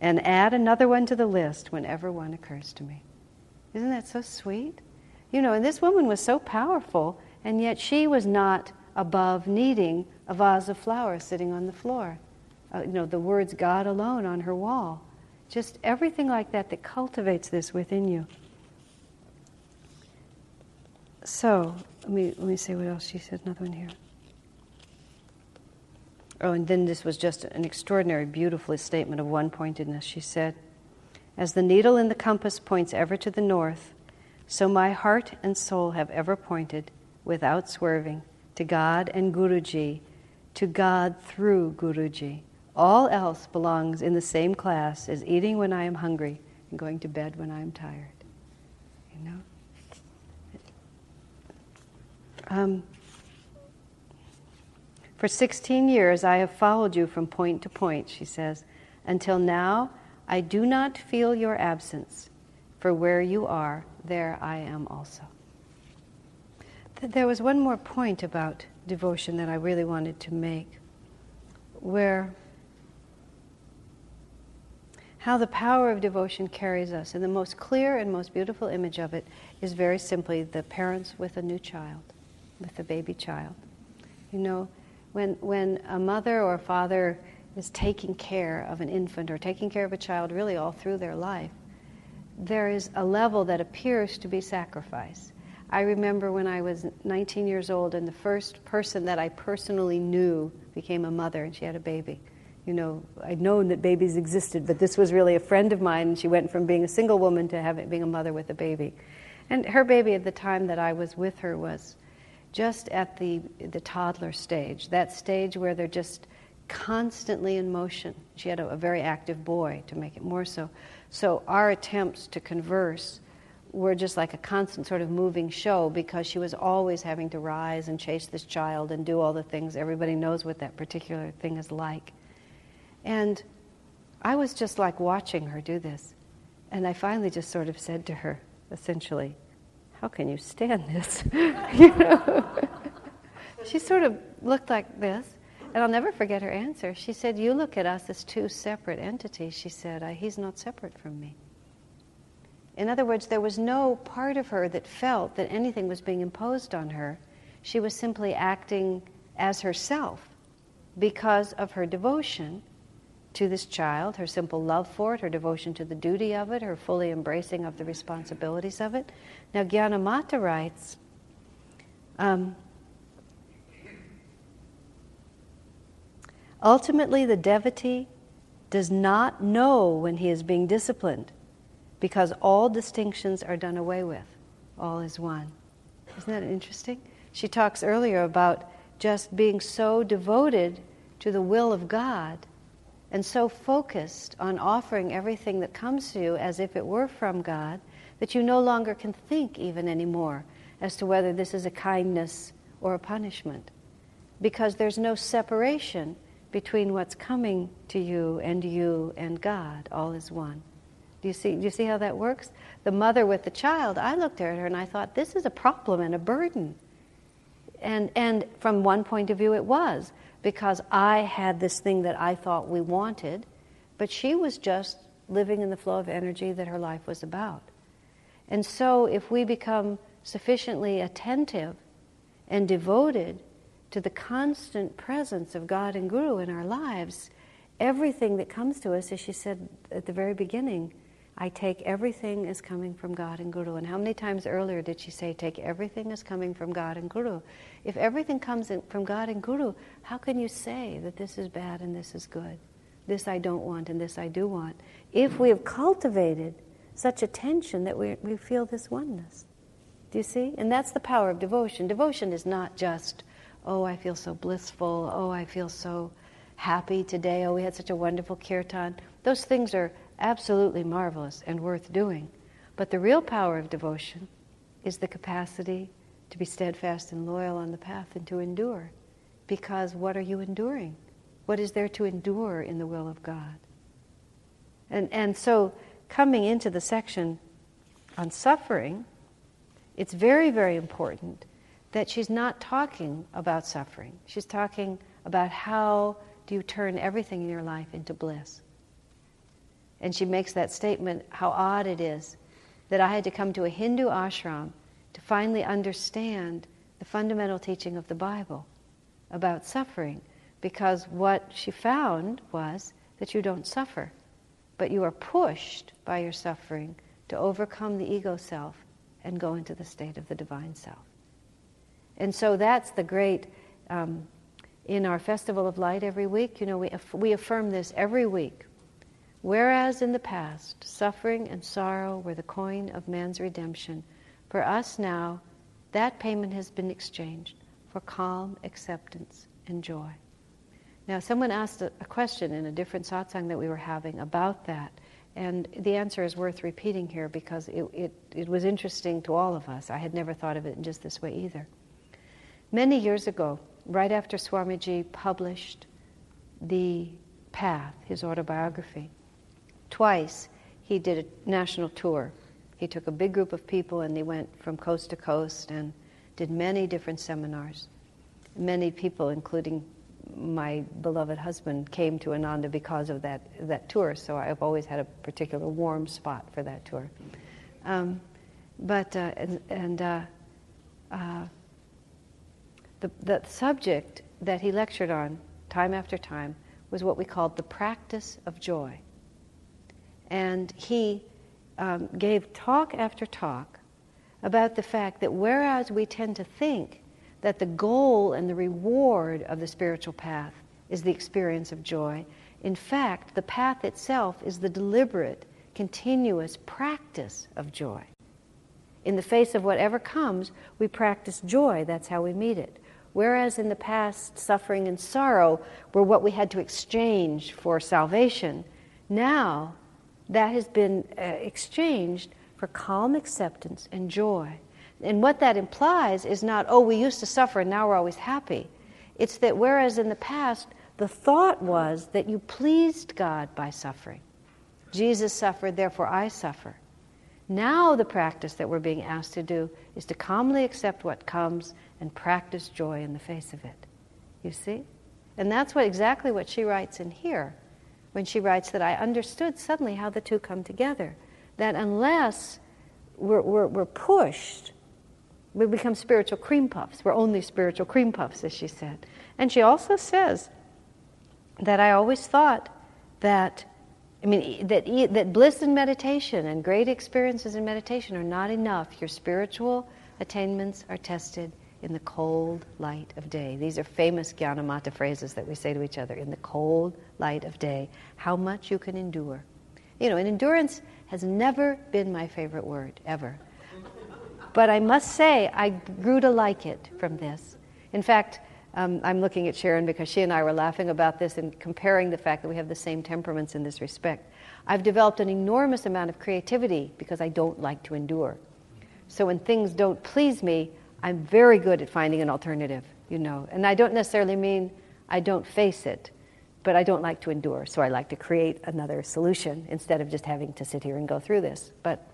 And add another one to the list whenever one occurs to me. Isn't that so sweet? You know, and this woman was so powerful, and yet she was not above needing a vase of flowers sitting on the floor. Uh, you know, the words God alone on her wall. Just everything like that that cultivates this within you. So, let me, let me see what else she said. Another one here. Oh, and then this was just an extraordinary, beautiful statement of one pointedness. She said, As the needle in the compass points ever to the north, so my heart and soul have ever pointed without swerving to God and Guruji, to God through Guruji. All else belongs in the same class as eating when I am hungry and going to bed when I am tired. You know? Um, for 16 years, I have followed you from point to point, she says. Until now, I do not feel your absence. For where you are, there I am also. There was one more point about devotion that I really wanted to make, where how the power of devotion carries us. And the most clear and most beautiful image of it is very simply the parents with a new child, with a baby child. You know, when, when a mother or a father is taking care of an infant or taking care of a child really all through their life, there is a level that appears to be sacrifice. I remember when I was 19 years old and the first person that I personally knew became a mother and she had a baby. You know, I'd known that babies existed, but this was really a friend of mine, and she went from being a single woman to having, being a mother with a baby. And her baby at the time that I was with her was just at the, the toddler stage, that stage where they're just constantly in motion. She had a, a very active boy to make it more so. So our attempts to converse were just like a constant sort of moving show because she was always having to rise and chase this child and do all the things. Everybody knows what that particular thing is like. And I was just like watching her do this. And I finally just sort of said to her, essentially, How can you stand this? *laughs* you know? she sort of looked like this. And I'll never forget her answer. She said, You look at us as two separate entities. She said, He's not separate from me. In other words, there was no part of her that felt that anything was being imposed on her. She was simply acting as herself because of her devotion to this child, her simple love for it, her devotion to the duty of it, her fully embracing of the responsibilities of it. Now, Gyanamata writes, um, ultimately, the devotee does not know when he is being disciplined because all distinctions are done away with. All is one. Isn't that interesting? She talks earlier about just being so devoted to the will of God and so focused on offering everything that comes to you as if it were from God that you no longer can think even anymore as to whether this is a kindness or a punishment. Because there's no separation between what's coming to you and you and God. All is one. Do you see, do you see how that works? The mother with the child, I looked at her and I thought, this is a problem and a burden. And, and from one point of view, it was because I had this thing that I thought we wanted, but she was just living in the flow of energy that her life was about. And so, if we become sufficiently attentive and devoted to the constant presence of God and Guru in our lives, everything that comes to us, as she said at the very beginning, I take everything as coming from God and Guru. And how many times earlier did she say, take everything as coming from God and Guru? If everything comes from God and Guru, how can you say that this is bad and this is good? This I don't want and this I do want. If we have cultivated such attention that we, we feel this oneness. Do you see? And that's the power of devotion. Devotion is not just, oh, I feel so blissful, oh, I feel so happy today, oh, we had such a wonderful kirtan. Those things are absolutely marvelous and worth doing. But the real power of devotion is the capacity to be steadfast and loyal on the path and to endure. Because what are you enduring? What is there to endure in the will of God? And, and so, coming into the section on suffering, it's very, very important that she's not talking about suffering. She's talking about how do you turn everything in your life into bliss. And she makes that statement how odd it is that I had to come to a Hindu ashram to finally understand the fundamental teaching of the Bible about suffering. Because what she found was that you don't suffer, but you are pushed by your suffering to overcome the ego self and go into the state of the divine self. And so that's the great, um, in our Festival of Light every week, you know, we, aff- we affirm this every week. Whereas in the past, suffering and sorrow were the coin of man's redemption, for us now, that payment has been exchanged for calm acceptance and joy. Now, someone asked a, a question in a different satsang that we were having about that, and the answer is worth repeating here because it, it, it was interesting to all of us. I had never thought of it in just this way either. Many years ago, right after Swamiji published The Path, his autobiography, twice he did a national tour. He took a big group of people and they went from coast to coast and did many different seminars. Many people, including my beloved husband, came to Ananda because of that, that tour, so I've always had a particular warm spot for that tour. Um, but, uh, and, and uh, uh, the, the subject that he lectured on time after time was what we called the practice of joy. And he um, gave talk after talk about the fact that whereas we tend to think that the goal and the reward of the spiritual path is the experience of joy, In fact, the path itself is the deliberate, continuous practice of joy. In the face of whatever comes, we practice joy. That's how we meet it. Whereas in the past, suffering and sorrow were what we had to exchange for salvation, now that has been uh, exchanged for calm acceptance and joy. And what that implies is not, oh, we used to suffer and now we're always happy. It's that whereas in the past, the thought was that you pleased God by suffering. Jesus suffered, therefore I suffer. Now, the practice that we're being asked to do is to calmly accept what comes and practice joy in the face of it. You see? And that's what exactly what she writes in here when she writes that I understood suddenly how the two come together. That unless we're, we're, we're pushed, we become spiritual cream puffs. We're only spiritual cream puffs, as she said. And she also says that I always thought that, I mean, that, that bliss in meditation and great experiences in meditation are not enough. Your spiritual attainments are tested in the cold light of day. These are famous Gyanamata phrases that we say to each other in the cold light of day. How much you can endure. You know, and endurance has never been my favorite word, ever. But I must say, I grew to like it from this. In fact, um, I'm looking at Sharon because she and I were laughing about this and comparing the fact that we have the same temperaments in this respect. I've developed an enormous amount of creativity because I don't like to endure. So when things don't please me, I'm very good at finding an alternative, you know. And I don't necessarily mean I don't face it, but I don't like to endure. So I like to create another solution instead of just having to sit here and go through this. But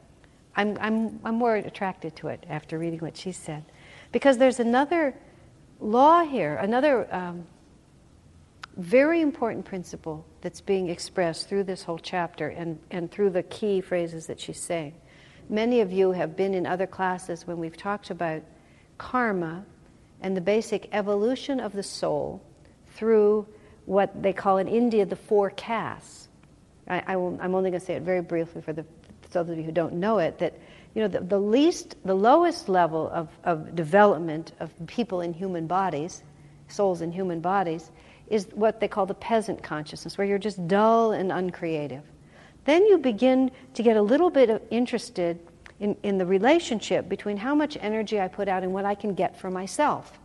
I'm, I'm, I'm more attracted to it after reading what she said. Because there's another law here, another um, very important principle that's being expressed through this whole chapter and, and through the key phrases that she's saying. Many of you have been in other classes when we've talked about karma and the basic evolution of the soul through what they call in India the four castes. I, am only going to say it very briefly for the, those of you who don't know it, that you know, the, the least, the lowest level of, of development of people in human bodies, souls in human bodies, is what they call the peasant consciousness, where you're just dull and uncreative. Then you begin to get a little bit interested in, in the relationship between how much energy I put out and what I can get for myself.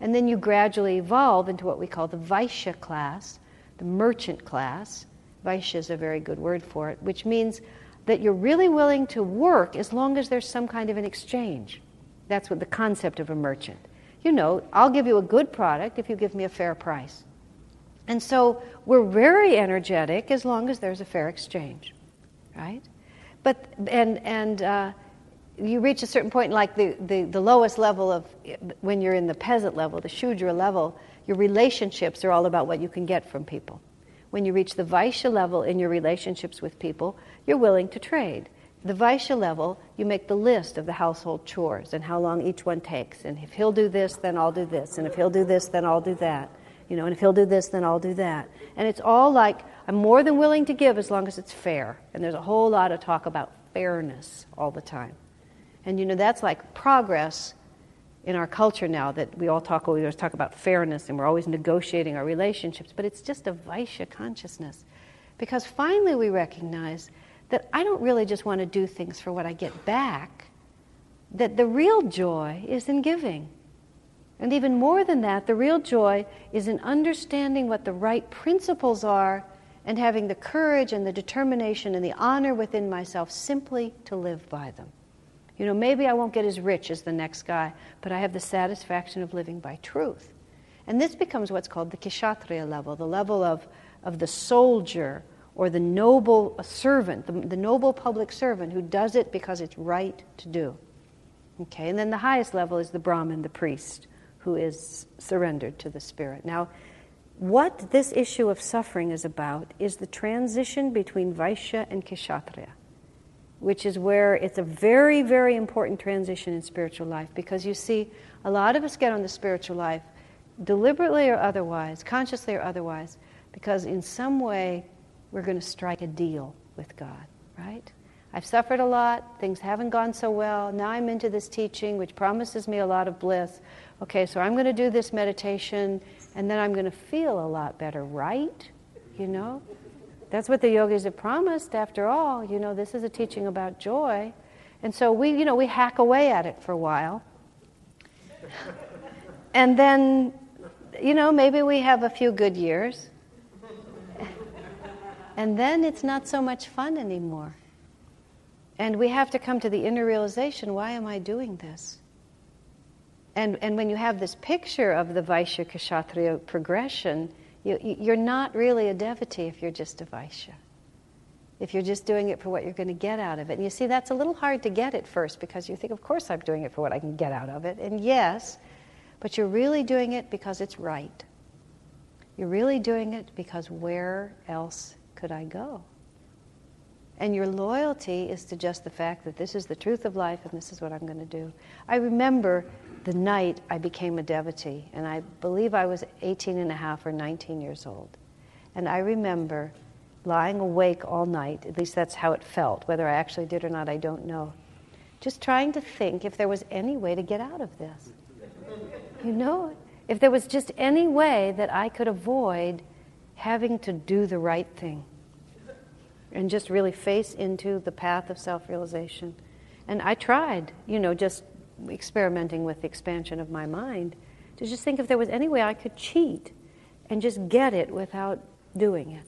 And then you gradually evolve into what we call the Vaishya class, the merchant class. Vaishya is a very good word for it, which means that you're really willing to work as long as there's some kind of an exchange. That's what the concept of a merchant. You know, I'll give you a good product if you give me a fair price. And so we're very energetic as long as there's a fair exchange, right? But, and, and uh, you reach a certain point, like the, the, the lowest level of, when you're in the peasant level, the Shudra level, your relationships are all about what you can get from people. When you reach the Vaishya level in your relationships with people, you're willing to trade. The Vaishya level, you make the list of the household chores and how long each one takes. And if he'll do this, then I'll do this. And if he'll do this, then I'll do that. You know, and if he'll do this, then I'll do that. And it's all like, I'm more than willing to give as long as it's fair. And there's a whole lot of talk about fairness all the time. And you know, that's like progress in our culture now that we all talk, we always talk about fairness and we're always negotiating our relationships, but it's just a Vaishya consciousness. Because finally we recognize that I don't really just want to do things for what I get back, that the real joy is in giving. And even more than that, the real joy is in understanding what the right principles are and having the courage and the determination and the honor within myself simply to live by them. You know, maybe I won't get as rich as the next guy, but I have the satisfaction of living by truth. And this becomes what's called the Kshatriya level, the level of, of the soldier or the noble servant, the, the noble public servant who does it because it's right to do. Okay, and then the highest level is the Brahmin, the priest, who is surrendered to the Spirit. Now, what this issue of suffering is about is the transition between Vaishya and Kshatriya, which is where it's a very, very important transition in spiritual life because you see, a lot of us get on the spiritual life deliberately or otherwise, consciously or otherwise, because in some way we're going to strike a deal with God, right? I've suffered a lot, things haven't gone so well. Now I'm into this teaching, which promises me a lot of bliss. Okay, so I'm going to do this meditation, and then I'm going to feel a lot better, right? you know? That's what the yogis have promised, after all. You know, this is a teaching about joy. And so we, you know, we hack away at it for a while. *laughs* and then, you know, maybe we have a few good years. *laughs* and then it's not so much fun anymore. And we have to come to the inner realization why am I doing this? And, and when you have this picture of the Vaishya Kshatriya progression, you, you're not really a devotee if you're just a Vaishya. If you're just doing it for what you're going to get out of it. And you see, that's a little hard to get at first because you think, of course, I'm doing it for what I can get out of it. And yes, but you're really doing it because it's right. You're really doing it because where else could I go? And your loyalty is to just the fact that this is the truth of life and this is what I'm going to do. I remember the night I became a devotee, and I believe I was 18 and a half or 19 years old. And I remember lying awake all night, at least that's how it felt. Whether I actually did or not, I don't know. Just trying to think if there was any way to get out of this. You know, if there was just any way that I could avoid having to do the right thing and just really face into the path of self realization. And I tried, you know, just experimenting with the expansion of my mind, to just think if there was any way I could cheat and just get it without doing it.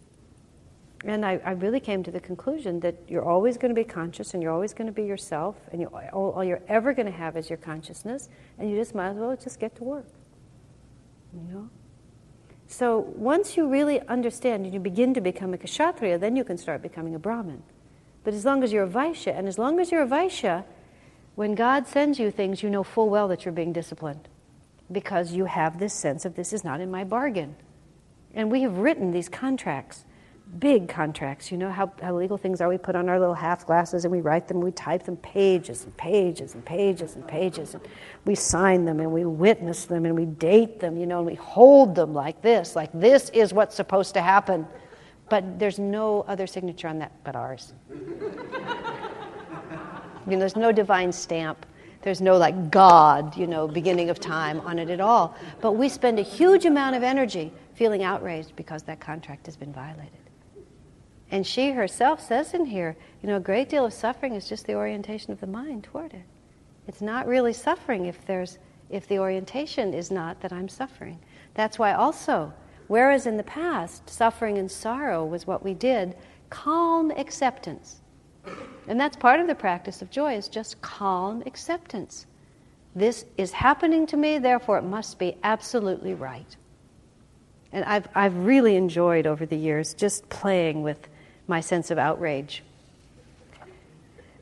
And I, I really came to the conclusion that you're always going to be conscious and you're always going to be yourself, and you, all, all you're ever going to have is your consciousness, and you just might as well just get to work. You know? So once you really understand and you begin to become a kshatriya, then you can start becoming a brahmin. But as long as you're a vaishya, and as long as you're a vaishya, when God sends you things, you know full well that you're being disciplined because you have this sense of this is not in my bargain. And we have written these contracts, big contracts. You know how, how legal things are. We put on our little half glasses and we write them, we type them pages and pages and pages and pages. And we sign them and we witness them and we date them, you know, and we hold them like this, like this is what's supposed to happen. But there's no other signature on that but ours. I mean, there's no divine stamp. There's no like God, you know, beginning of time on it at all. But we spend a huge amount of energy feeling outraged because that contract has been violated. And she herself says in here, you know, a great deal of suffering is just the orientation of the mind toward it. It's not really suffering if there's if the orientation is not that I'm suffering. That's why also, whereas in the past suffering and sorrow was what we did, calm acceptance and that's part of the practice of joy is just calm acceptance. This is happening to me, therefore it must be absolutely right. And I've, I've really enjoyed over the years just playing with my sense of outrage.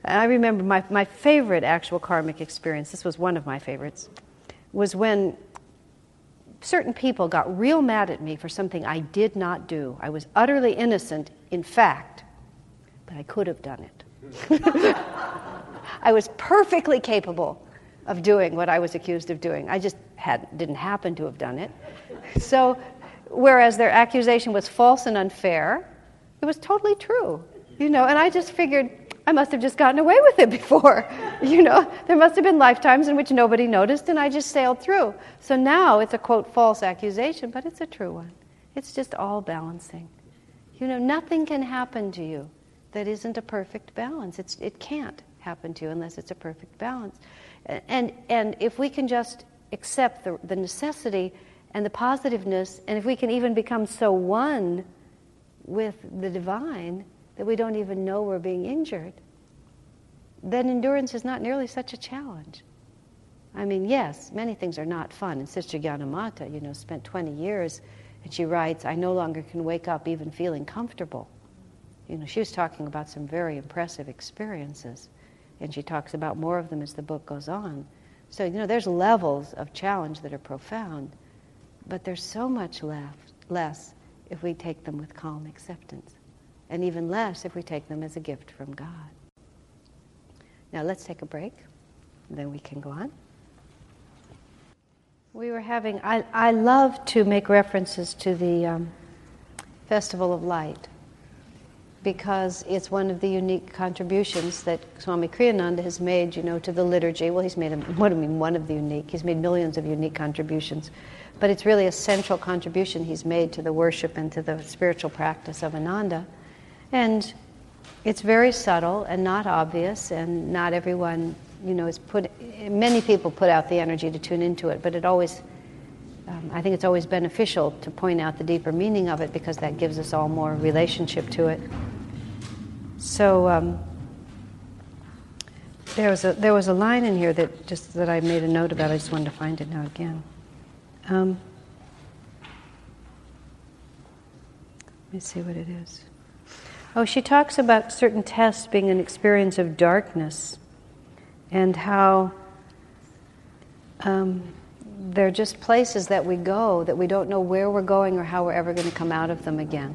I remember my, my favorite actual karmic experience, this was one of my favorites, was when certain people got real mad at me for something I did not do. I was utterly innocent, in fact, but I could have done it. *laughs* I was perfectly capable of doing what I was accused of doing. I just had, didn't happen to have done it. So, whereas their accusation was false and unfair, it was totally true. You know, and I just figured I must have just gotten away with it *laughs* before. You know, there must have been lifetimes in which nobody noticed and I just sailed through. So now it's a quote false accusation, but it's a true one. It's just all balancing. You know, nothing can happen to you that isn't a perfect balance. It's, it can't happen to you unless it's a perfect balance. And, and if we can just accept the, the necessity and the positiveness, and if we can even become so one with the divine that we don't even know we're being injured, then endurance is not nearly such a challenge. I mean, yes, many things are not fun. And Sister Gyanamata, you know, spent 20 years, and she writes, I no longer can wake up even feeling comfortable. You know, she was talking about some very impressive experiences, and she talks about more of them as the book goes on. So, you know, there's levels of challenge that are profound, but there's so much left, less if we take them with calm acceptance, and even less if we take them as a gift from God. Now, let's take a break, then we can go on. We were having, I, I love to make references to the um, Festival of Light because it's one of the unique contributions that Swami Kriyananda has made, you know, to the liturgy. Well, he's made, a, what do I mean, one of the unique? He's made millions of unique contributions. But it's really a central contribution he's made to the worship and to the spiritual practice of Ananda. And it's very subtle and not obvious, and not everyone, you know, is put, many people put out the energy to tune into it, but it always um, I think it's always beneficial to point out the deeper meaning of it because that gives us all more relationship to it. So um, there was a there was a line in here that just that I made a note about. I just wanted to find it now again. Um, let me see what it is. Oh, she talks about certain tests being an experience of darkness, and how. Um, they're just places that we go that we don't know where we're going or how we're ever going to come out of them again.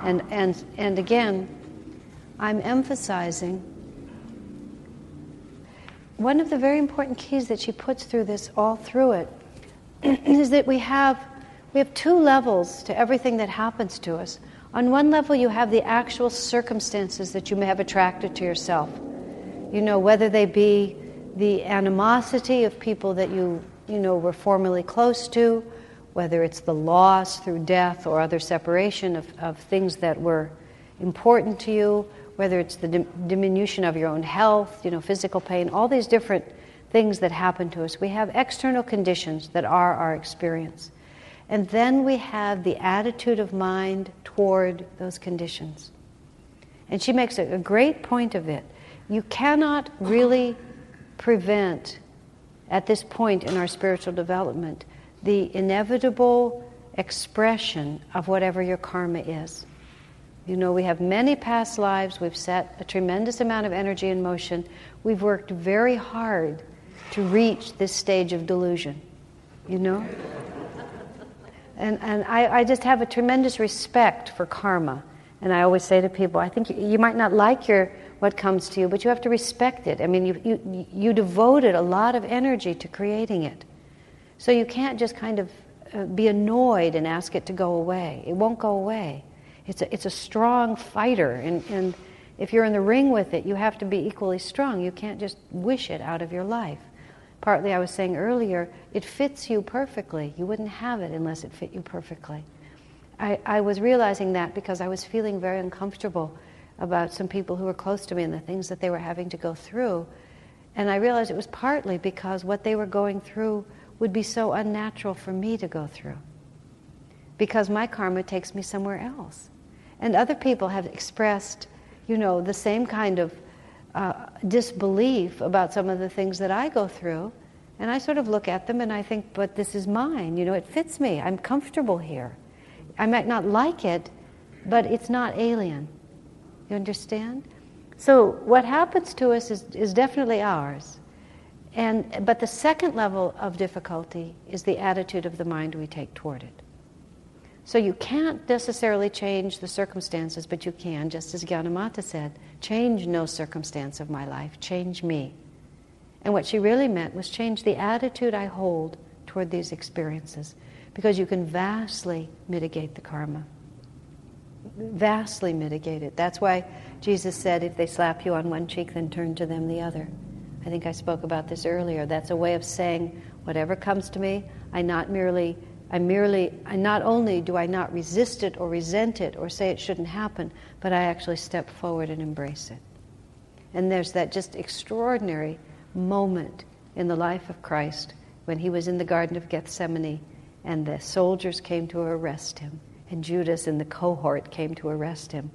And, and, and again, I'm emphasizing one of the very important keys that she puts through this, all through it, *clears throat* is that we have, we have two levels to everything that happens to us. On one level, you have the actual circumstances that you may have attracted to yourself. You know, whether they be the animosity of people that you you know, were formerly close to, whether it's the loss through death or other separation of, of things that were important to you, whether it's the diminution of your own health, you know, physical pain, all these different things that happen to us. We have external conditions that are our experience. And then we have the attitude of mind toward those conditions. And she makes a, a great point of it. You cannot really prevent at this point in our spiritual development the inevitable expression of whatever your karma is. You know, we have many past lives, we've set a tremendous amount of energy in motion, we've worked very hard to reach this stage of delusion, you know? And, and I, I just have a tremendous respect for karma. And I always say to people, I think you, you might not like your what comes to you, but you have to respect it. I mean, you, you, you devoted a lot of energy to creating it. So you can't just kind of uh, be annoyed and ask it to go away. It won't go away. It's a, it's a strong fighter, and, and if you're in the ring with it, you have to be equally strong. You can't just wish it out of your life. Partly, I was saying earlier, it fits you perfectly. You wouldn't have it unless it fit you perfectly. I, I was realizing that because I was feeling very uncomfortable about some people who were close to me and the things that they were having to go through. And I realized it was partly because what they were going through would be so unnatural for me to go through. Because my karma takes me somewhere else. And other people have expressed, you know, the same kind of uh, disbelief about some of the things that I go through. And I sort of look at them and I think, but this is mine. You know, it fits me. I'm comfortable here. I might not like it, but it's not alien. You understand? So what happens to us is, is definitely ours. And, but the second level of difficulty is the attitude of the mind we take toward it. So you can't necessarily change the circumstances, but you can, just as Gyanamata said, change no circumstance of my life, change me. And what she really meant was change the attitude I hold toward these experiences, because you can vastly mitigate the karma vastly mitigate it. That's why Jesus said, if they slap you on one cheek, then turn to them the other. I think I spoke about this earlier. That's a way of saying, whatever comes to me, I not merely, I merely, I not only do I not resist it or resent it or say it shouldn't happen, but I actually step forward and embrace it. And there's that just extraordinary moment in the life of Christ when he was in the Garden of Gethsemane and the soldiers came to arrest him and Judas and the cohort came to arrest him.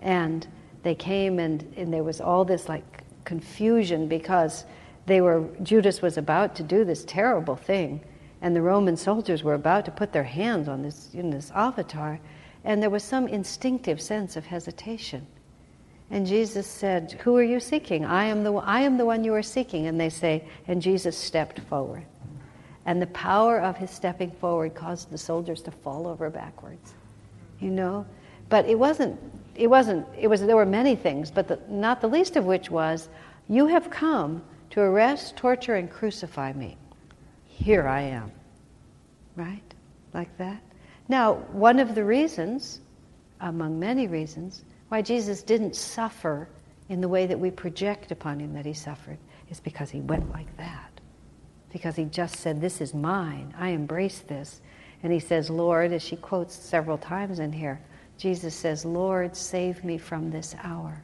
And they came, and, and there was all this like confusion because they were Judas was about to do this terrible thing, and the Roman soldiers were about to put their hands on this in this avatar, and there was some instinctive sense of hesitation. And Jesus said, "Who are you seeking? I am the I am the one you are seeking." And they say, and Jesus stepped forward. And the power of his stepping forward caused the soldiers to fall over backwards. You know? But it wasn't, it wasn't, it was, there were many things, but the, not the least of which was, You have come to arrest, torture, and crucify me. Here I am. Right? Like that. Now, one of the reasons, among many reasons, Why Jesus didn't suffer in the way that we project upon him that he suffered is because he went like that. Because he just said, This is mine. I embrace this. And he says, Lord, as she quotes several times in here, Jesus says, Lord, save me from this hour.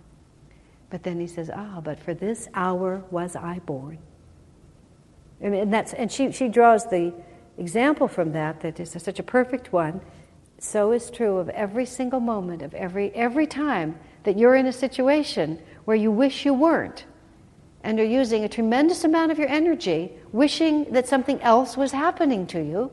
But then he says, Ah, but for this hour was I born. And, that's, and she, she draws the example from that, that is such a perfect one. So is true of every single moment of every, every time that you're in a situation where you wish you weren't and are using a tremendous amount of your energy wishing that something else was happening to you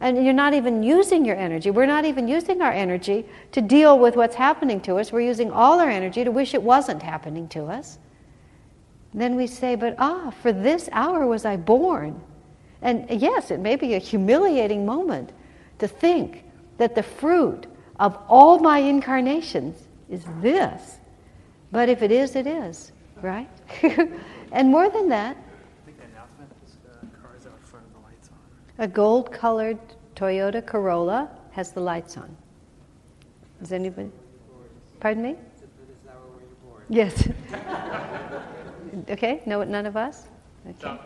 and you're not even using your energy. We're not even using our energy to deal with what's happening to us. We're using all our energy to wish it wasn't happening to us. Then we say, But ah, for this hour was I born. And yes, it may be a humiliating moment to think that the fruit of all my incarnations is this. But if it is, it is, right? *laughs* and more than that, car's out in front of the lights on. A gold colored Toyota Corolla has the lights on. Does anybody? Pardon me? Yes. *laughs* okay, no, none of us? Okay.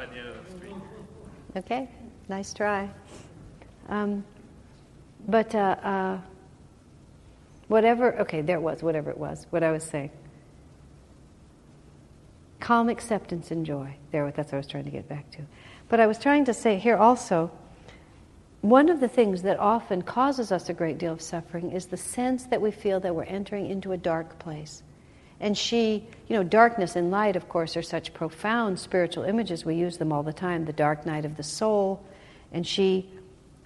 Okay, nice try. Um, but uh, uh, whatever, okay, there it was, whatever it was, what I was saying. Calm acceptance and joy. There, that's what I was trying to get back to. But I was trying to say here also one of the things that often causes us a great deal of suffering is the sense that we feel that we're entering into a dark place. And she, you know, darkness and light, of course, are such profound spiritual images. We use them all the time. The dark night of the soul. And she,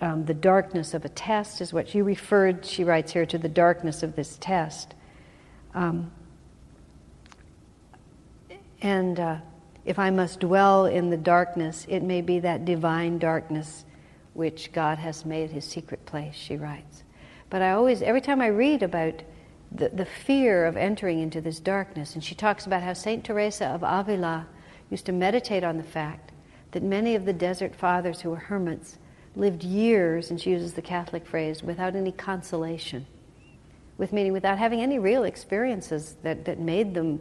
um, the darkness of a test is what she referred, she writes here, to the darkness of this test. Um, and uh, if I must dwell in the darkness, it may be that divine darkness which God has made his secret place, she writes. But I always, every time I read about the, the fear of entering into this darkness, and she talks about how St. Teresa of Avila used to meditate on the fact that many of the desert fathers who were hermits lived years, and she uses the Catholic phrase, without any consolation. With meaning, without having any real experiences that, that made them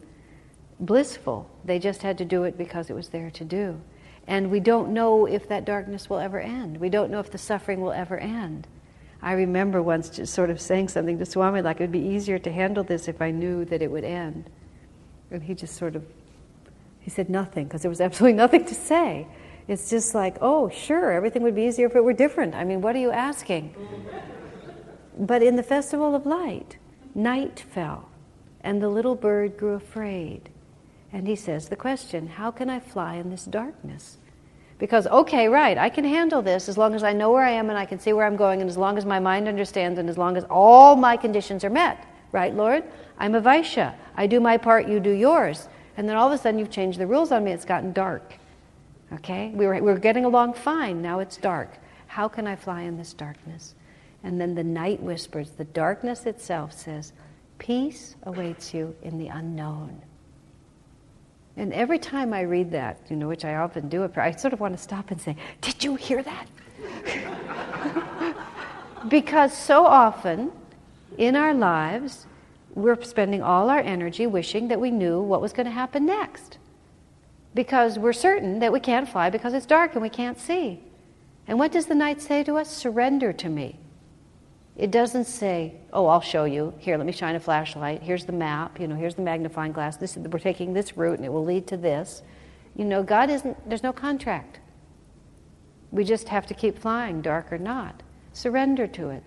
blissful. They just had to do it because it was there to do. And we don't know if that darkness will ever end. We don't know if the suffering will ever end. I remember once just sort of saying something to Swami like it would be easier to handle this if I knew that it would end. And he just sort of he said nothing because there was *laughs* absolutely nothing to say. It's just like, oh, sure, everything would be easier if it were different. I mean, what are you asking? but in the festival of light, night fell, and the little bird grew afraid. And he says the question, how can I fly in this darkness? Because, okay, right, I can handle this as long as I know where I am and I can see where I'm going, and as long as my mind understands, and as long as all my conditions are met. Right, Lord? I'm a Vaishya. I do my part, you do yours. And then all of a sudden you've changed the rules on me, it's gotten dark. Okay? We were, we were getting along fine, now it's dark. How can I fly in this darkness? And then the night whispers, the darkness itself says, Peace awaits you in the unknown. And every time I read that, you know, which I often do, I sort of want to stop and say, Did you hear that? *laughs* because so often in our lives, we're spending all our energy wishing that we knew what was going to happen next. Because we're certain that we can't fly because it's dark and we can't see. And what does the night say to us? Surrender to me. It doesn't say, oh, I'll show you. Here, let me shine a flashlight. Here's the map. You know, here's the magnifying glass. This, we're taking this route and it will lead to this. You know, God isn't, there's no contract. We just have to keep flying, dark or not. Surrender to it.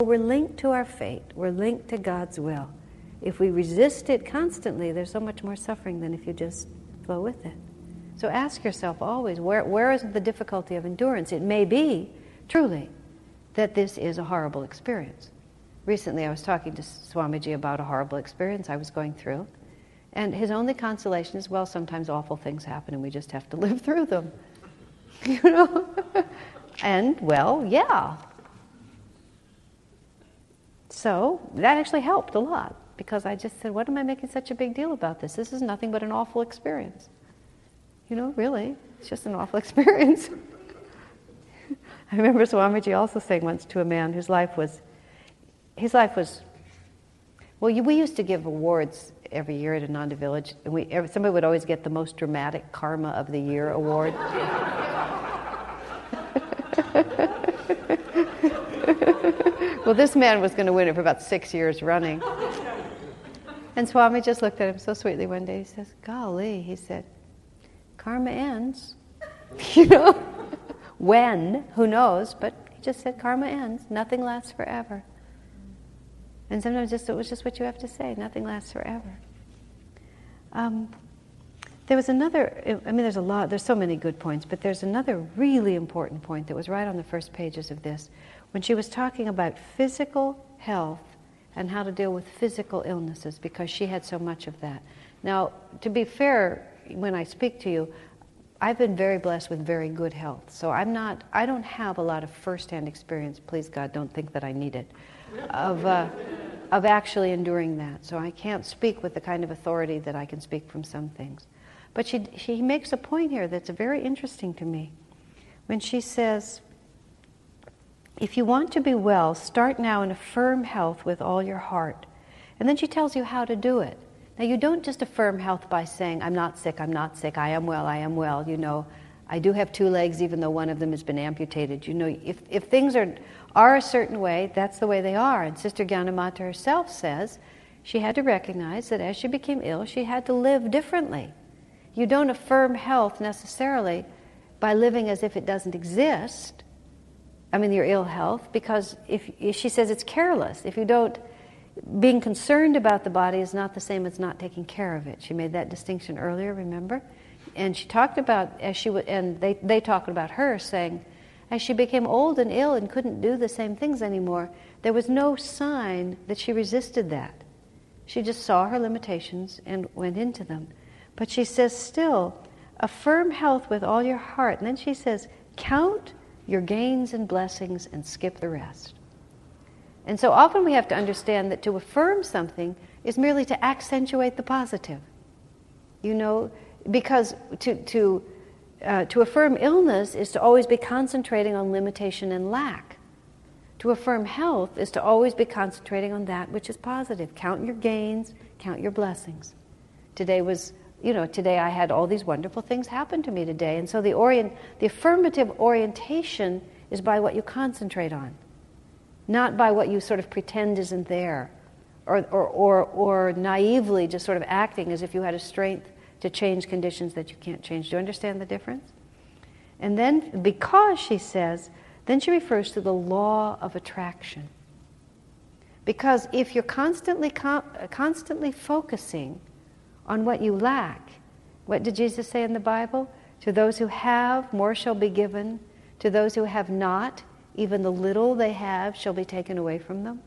We're linked to our fate, we're linked to God's will. If we resist it constantly, there's so much more suffering than if you just flow with it. So ask yourself always where, where is the difficulty of endurance? It may be, truly, that this is a horrible experience. Recently, I was talking to Swamiji about a horrible experience I was going through, and his only consolation is, well, sometimes awful things happen and we just have to *laughs* live through them. *laughs* you know? and, well, yeah. So that actually helped a lot because I just said, what am I making such a big deal about this? This is nothing but an awful experience. You know, really, it's just an awful *laughs* experience. I remember Swamiji also saying once to a man whose life was, his life was Well, we used to give awards every year at Ananda Village, and we, somebody would always get the most dramatic Karma of the Year award. *laughs* well, this man was going to win it for about six years running. And Swami just looked at him so sweetly one day. He says, Golly, he said, karma ends. *laughs* you know? When? Who knows? But he just said, karma ends. Nothing lasts forever. And sometimes just it was just what you have to say. Nothing lasts forever. Um, there was another, I mean, there's a lot, there's so many good points, but there's another really important point that was right on the first pages of this when she was talking about physical health and how to deal with physical illnesses because she had so much of that. Now, to be fair, when I speak to you, I've been very blessed with very good health. So I'm not, I don't have a lot of firsthand experience, please God, don't think that I need it, of, uh, of actually enduring that. So I can't speak with the kind of authority that I can speak from some things. But she, she makes a point here that's very interesting to me. When she says, if you want to be well, start now in a firm health with all your heart. And then she tells you how to do it. Now, you don't just affirm health by saying, I'm not sick, I'm not sick, I am well, I am well. You know, I do have two legs, even though one of them has been amputated. You know, if, if things are, are a certain way, that's the way they are. And Sister Gyanamata herself says she had to recognize that as she became ill, she had to live differently. You don't affirm health necessarily by living as if it doesn't exist. I mean, your ill health, because if, if she says it's careless. If you don't, being concerned about the body is not the same as not taking care of it. She made that distinction earlier, remember? And she talked about, as she w- and they, they talked about her saying, as she became old and ill and couldn't do the same things anymore, there was no sign that she resisted that. She just saw her limitations and went into them. But she says, still, affirm health with all your heart. And then she says, count your gains and blessings and skip the rest. And so often we have to understand that to affirm something is merely to accentuate the positive. You know, because to, to, uh, to affirm illness is to always be concentrating on limitation and lack. To affirm health is to always be concentrating on that which is positive. Count your gains, count your blessings. Today was you know, today I had all these wonderful things happen to me today. And so the, orient, the affirmative orientation is by what you concentrate on, not by what you sort of pretend isn't there, or, or, or, or naively just sort of acting as if you had a strength to change conditions that you can't change. Do you understand the difference? And then, because she says, then she refers to the law of attraction. Because if you're constantly, constantly focusing on what you lack. What did Jesus say in the Bible? To those who have, more shall be given. To those who have not, even the little they have shall be taken away from them.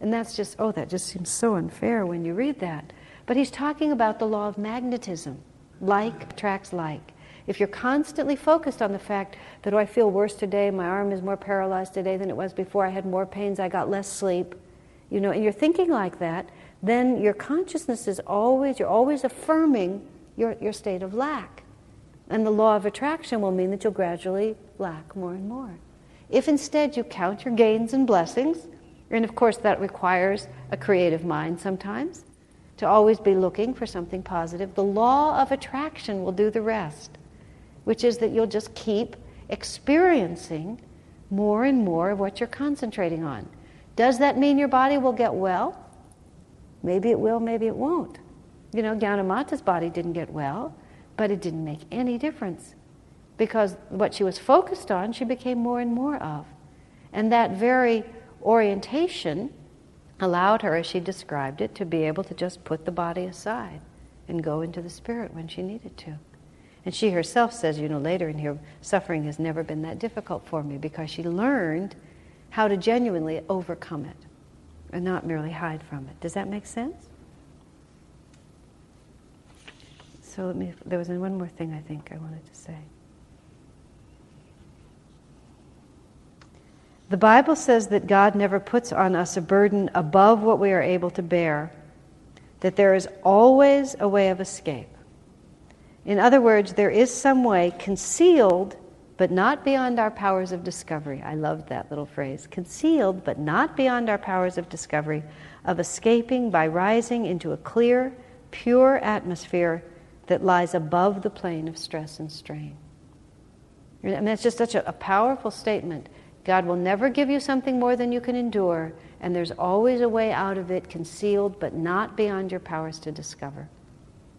And that's just, oh, that just seems so unfair when you read that. But he's talking about the law of magnetism. Like attracts like. If you're constantly focused on the fact that, oh, I feel worse today, my arm is more paralyzed today than it was before, I had more pains, I got less sleep, you know, and you're thinking like that, then your consciousness is always, you're always affirming your, your state of lack. And the law of attraction will mean that you'll gradually lack more and more. If instead you count your gains and blessings, and of course that requires a creative mind sometimes, to always be looking for something positive, the law of attraction will do the rest, which is that you'll just keep experiencing more and more of what you're concentrating on. Does that mean your body will get well? Maybe it will, maybe it won't. You know, Gyanamata's body didn't get well, but it didn't make any difference because what she was focused on, she became more and more of. And that very orientation allowed her, as she described it, to be able to just put the body aside and go into the spirit when she needed to. And she herself says, you know, later in here, suffering has never been that difficult for me because she learned how to genuinely overcome it and not merely hide from it. Does that make sense? So let me, there was one more thing I think I wanted to say. The Bible says that God never puts on us a burden above what we are able to bear, that there is always a way of escape. In other words, there is some way concealed but not beyond our powers of discovery. I loved that little phrase. Concealed, but not beyond our powers of discovery, of escaping by rising into a clear, pure atmosphere that lies above the plane of stress and strain. Mean, that's just such a, a powerful statement. God will never give you something more than you can endure, and there's always a way out of it, concealed, but not beyond your powers to discover.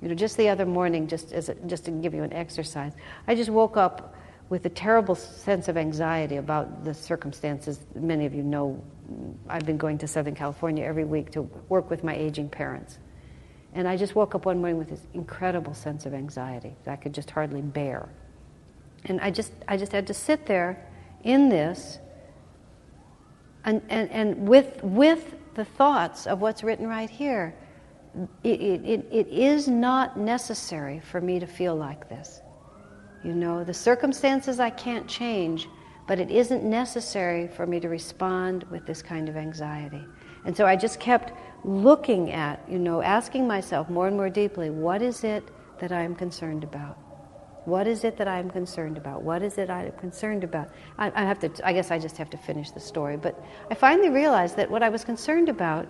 You know, just the other morning, just as a, just to give you an exercise, I just woke up with a terrible sense of anxiety about the circumstances. Many of you know I've been going to Southern California every week to work with my aging parents. And I just woke up one morning with this incredible sense of anxiety that I could just hardly bear. And I just, I just had to sit there in this and, and, and with, with the thoughts of what's written right here. It, it, it is not necessary for me to feel like this. You know, the circumstances I can't change, but it isn't necessary for me to respond with this kind of anxiety. And so I just kept looking at, you know, asking myself more and more deeply, what is it that I am concerned about? What is it that I'm concerned about? What is it I'm concerned about? I, I, have to, I guess I just have to finish the story. But I finally realized that what I was concerned about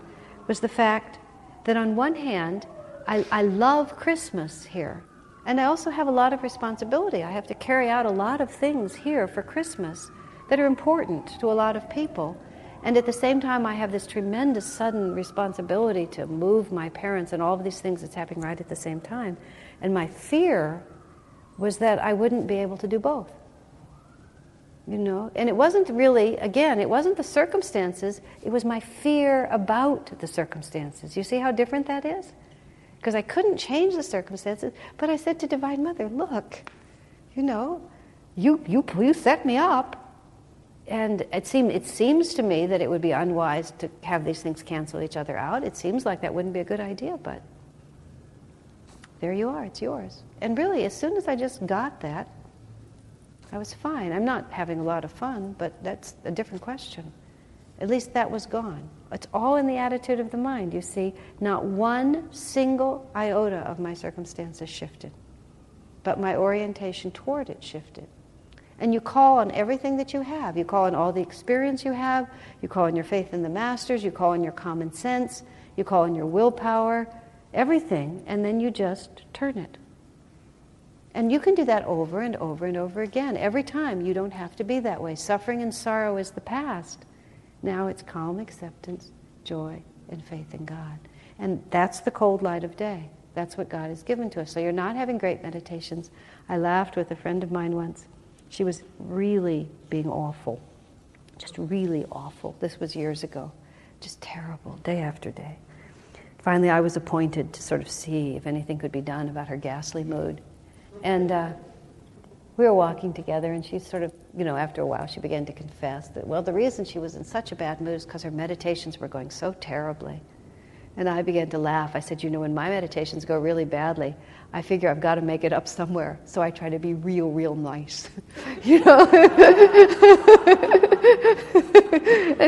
was the fact that on one hand, I, I love Christmas here. And I also have a lot of responsibility. I have to carry out a lot of things here for Christmas that are important to a lot of people. And at the same time, I have this tremendous sudden responsibility to move my parents and all of these things that's happening right at the same time. And my fear was that I wouldn't be able to do both. You know, and it wasn't really, again, it wasn't the circumstances, it was my fear about the circumstances. You see how different that is? because I couldn't change the circumstances. But I said to Divine Mother, look, you know, you, you, you set me up. And it, seem, it seems to me that it would be unwise to have these things cancel each other out. It seems like that wouldn't be a good idea, but there you are, it's yours. And really, as soon as I just got that, I was fine. I'm not having a lot of fun, but that's a different question. At least that was gone. It's all in the attitude of the mind, you see. Not one single iota of my circumstances shifted, but my orientation toward it shifted. And you call on everything that you have. You call on all the experience you have. You call on your faith in the masters. You call on your common sense. You call on your willpower, everything, and then you just turn it. And you can do that over and over and over again. Every time, you don't have to be that way. Suffering and sorrow is the past. Now it's calm acceptance, joy, and faith in God. And that's the cold light of day. That's what God has given to us. So you're not having great meditations. I laughed with a friend of mine once. She was really being awful, just really awful. This was years ago. Just terrible, day after day. Finally, I was appointed to sort of see if anything could be done about her ghastly mood. And uh, we were walking together, and she sort of, you know, after a while, she began to confess that, well, the reason she was in such a bad mood is because her meditations were going so terribly. And I began to laugh. I said, you know, when my meditations go really badly, I figure I've got to make it up somewhere. So I try to be real, real nice. *laughs* you know? *laughs* and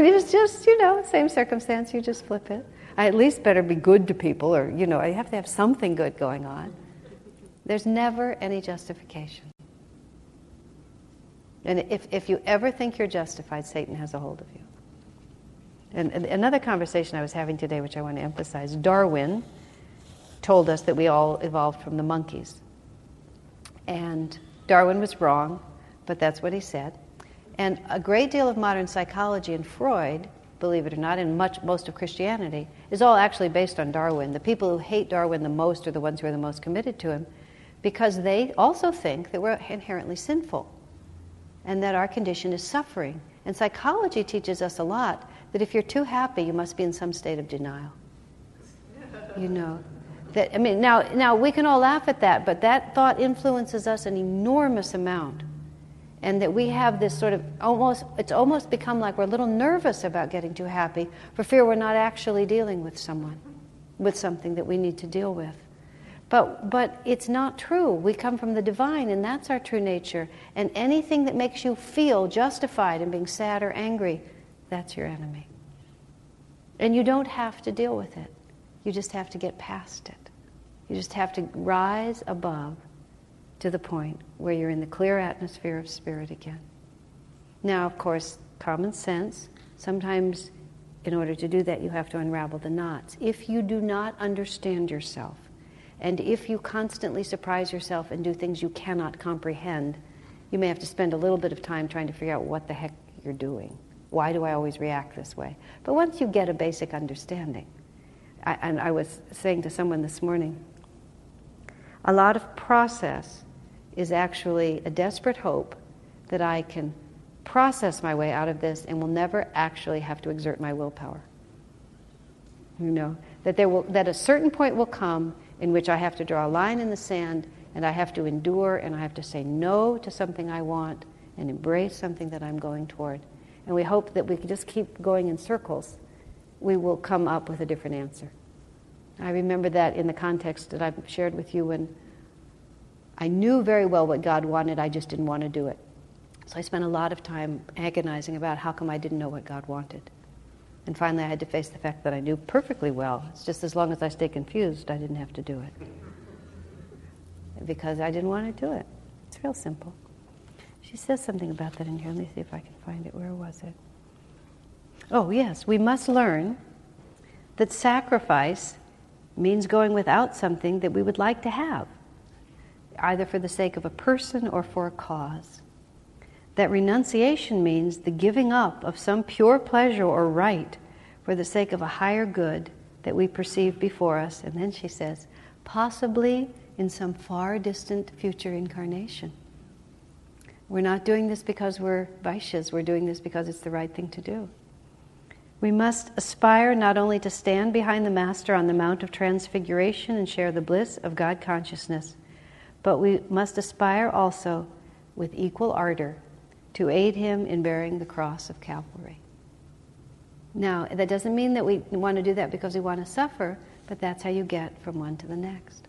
it's just, you know, same circumstance, you just flip it. I at least better be good to people, or, you know, I have to have something good going on. There's never any justification. And if, if you ever think you're justified, Satan has a hold of you. And, and another conversation I was having today, which I want to emphasize Darwin told us that we all evolved from the monkeys. And Darwin was wrong, but that's what he said. And a great deal of modern psychology and Freud, believe it or not, and much most of Christianity, is all actually based on Darwin. The people who hate Darwin the most are the ones who are the most committed to him, because they also think that we're inherently sinful and that our condition is suffering. And psychology teaches us a lot that if you're too happy, you must be in some state of denial. You know, that I mean, now now we can all laugh at that, but that thought influences us an enormous amount, and that we have this sort of almost it's almost become like we're a little nervous about getting too happy for fear we're not actually dealing with someone, with something that we need to deal with. But, but it's not true. We come from the divine, and that's our true nature. And anything that makes you feel justified in being sad or angry, that's your enemy. And you don't have to deal with it, you just have to get past it. You just have to rise above to the point where you're in the clear atmosphere of spirit again. Now, of course, common sense, sometimes in order to do that, you have to unravel the knots. If you do not understand yourself, and if you constantly surprise yourself and do things you cannot comprehend, you may have to spend a little bit of time trying to figure out what the heck you're doing. Why do I always react this way? But once you get a basic understanding, I, and I was saying to someone this morning, a lot of process is actually a desperate hope that I can process my way out of this and will never actually have to exert my willpower. You know, that, there will, that a certain point will come in which I have to draw a line in the sand and I have to endure and I have to say no to something I want and embrace something that I'm going toward. And we hope that we can just keep going in circles, we will come up with a different answer. I remember that in the context that I've shared with you when I knew very well what God wanted, I just didn't want to do it. So I spent a lot of time agonizing about how come I didn't know what God wanted. And finally, I had to face the fact that I knew perfectly well. It's just as long as I stay confused, I didn't have to do it. Because I didn't want to do it. It's real simple. She says something about that in here. Let me see if I can find it. Where was it? Oh, yes. We must learn that sacrifice means going without something that we would like to have, either for the sake of a person or for a cause that renunciation means the giving up of some pure pleasure or right for the sake of a higher good that we perceive before us. And then she says, possibly in some far distant future incarnation. We're not doing this because we're Vaishyas, we're doing this because it's the right thing to do. We must aspire not only to stand behind the Master on the Mount of Transfiguration and share the bliss of God consciousness, but we must aspire also with equal ardor to aid him in bearing the cross of Calvary. Now, that doesn't mean that we want to do that because we want to suffer, but that's how you get from one to the next.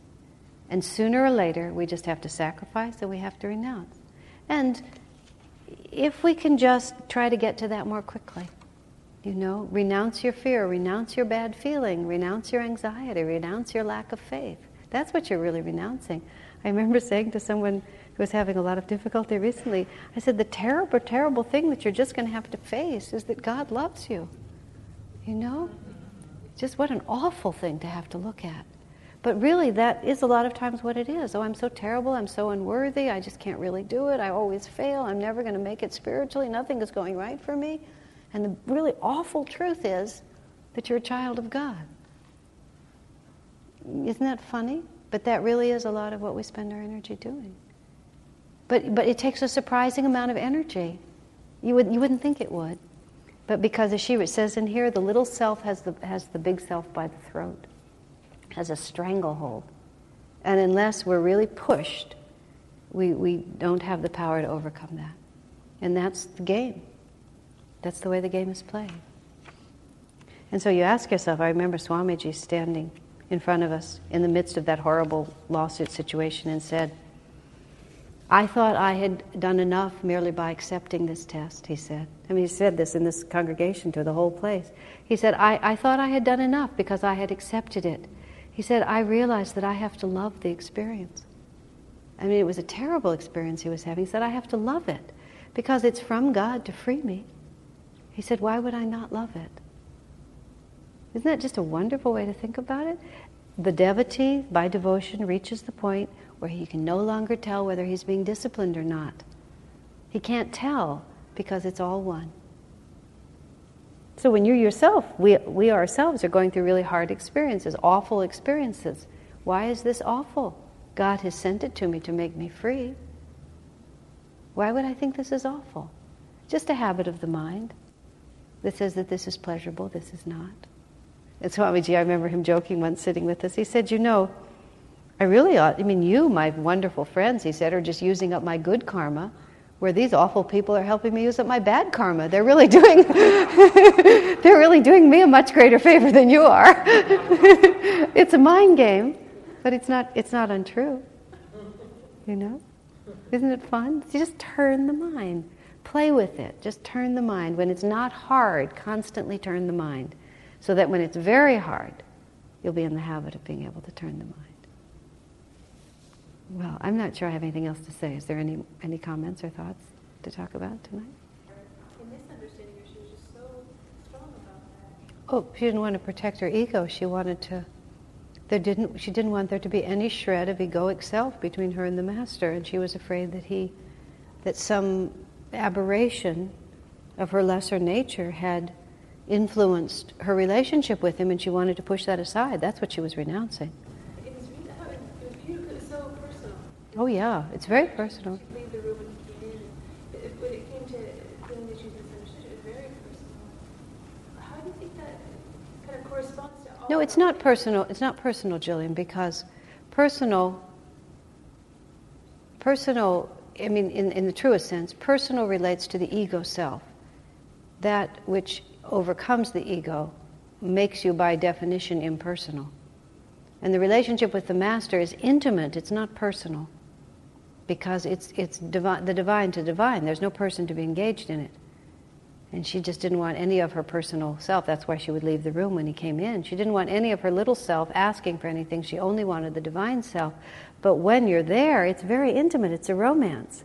And sooner or later, we just have to sacrifice and we have to renounce. And if we can just try to get to that more quickly, you know, renounce your fear, renounce your bad feeling, renounce your anxiety, renounce your lack of faith. That's what you're really renouncing. I remember saying to someone who was having a lot of difficulty recently, I said, the terrible, terrible thing that you're just going to have to face is that God loves you. You know? Just what an awful thing to have to look at. But really, that is a lot of times what it is. Oh, I'm so terrible. I'm so unworthy. I just can't really do it. I always fail. I'm never going to make it spiritually. Nothing is going right for me. And the really awful truth is that you're a child of God. Isn't that funny? But that really is a lot of what we spend our energy doing. But, but it takes a surprising amount of energy. You, would, you wouldn't think it would. But because, as she says in here, the little self has the, has the big self by the throat, has a stranglehold. And unless we're really pushed, we, we don't have the power to overcome that. And that's the game. That's the way the game is played. And so you ask yourself, I remember Swamiji standing in front of us in the midst of that horrible lawsuit situation and said, I thought I had done enough merely by accepting this test, he said. I mean, he said this in this congregation to the whole place. He said, I, I thought I had done enough because I had accepted it. He said, I realized that I have to love the experience. I mean, it was a terrible experience he was having. He said, I have to love it because it's from God to free me. He said, Why would I not love it? Isn't that just a wonderful way to think about it? The devotee, by devotion, reaches the point where he can no longer tell whether he's being disciplined or not. He can't tell because it's all one. So when you yourself, we, we ourselves are going through really hard experiences, awful experiences. Why is this awful? God has sent it to me to make me free. Why would I think this is awful? Just a habit of the mind that says that this is pleasurable, this is not. And Swamiji, I remember him joking once sitting with us. He said, You know, I really ought, I mean, you, my wonderful friends, he said, are just using up my good karma, where these awful people are helping me use up my bad karma. They're really *laughs* doing, *laughs* they're really doing me a much greater favor than you are. *laughs* it's a mind game, but it's not, it's not untrue. You know? Isn't it fun? You just turn the mind. Play with it. Just turn the mind. When it's not hard, constantly turn the mind. So that when it's very hard, you'll be in the habit of being able to turn the mind. Well, I'm not sure I have anything else to say. Is there any, any comments or thoughts to talk about tonight? Oh, she didn't want to protect her ego. She wanted to. There didn't. She didn't want there to be any shred of egoic self between her and the master, and she was afraid that he, that some aberration of her lesser nature had influenced her relationship with him, and she wanted to push that aside. That's what she was renouncing. It was, really, it was beautiful. It was so personal. Oh yeah, it's very personal. She'd leave the room when came in. But when it came to feeling that she was misunderstood, it was very personal. How do you think that kind of corresponds to all? No, it's not personal. It's not personal, Jillian, because personal, personal, I mean, in, in the truest sense, personal relates to the ego self. That which overcomes the ego makes you, by definition, impersonal. And the relationship with the master is intimate, it's not personal. Because it's, it's divi- the divine to divine. There's no person to be engaged in it. And she just didn't want any of her personal self. That's why she would leave the room when he came in. She didn't want any of her little self asking for anything. She only wanted the divine self. But when you're there, it's very intimate, it's a romance.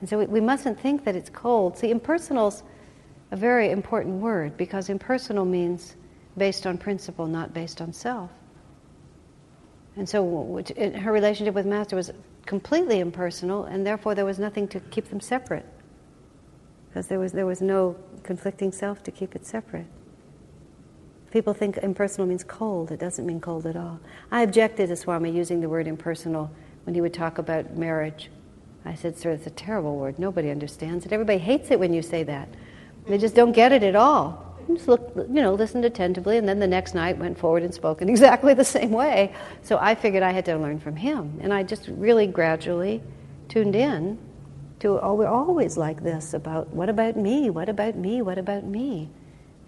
And so we, we mustn't think that it's cold. See, impersonal's a very important word because impersonal means based on principle, not based on self. And so her relationship with Master was completely impersonal, and therefore there was nothing to keep them separate. Because there was, there was no conflicting self to keep it separate. People think impersonal means cold. It doesn't mean cold at all. I objected to Swami using the word impersonal when he would talk about marriage. I said, Sir, it's a terrible word. Nobody understands it. Everybody hates it when you say that. They just don't get it at all. Just look, you know, listened attentively, and then the next night went forward and spoke in *laughs* exactly the same way. So I figured I had to learn from him, and I just really gradually tuned in to. Oh, we're always like this about what about me? What about me? What about me?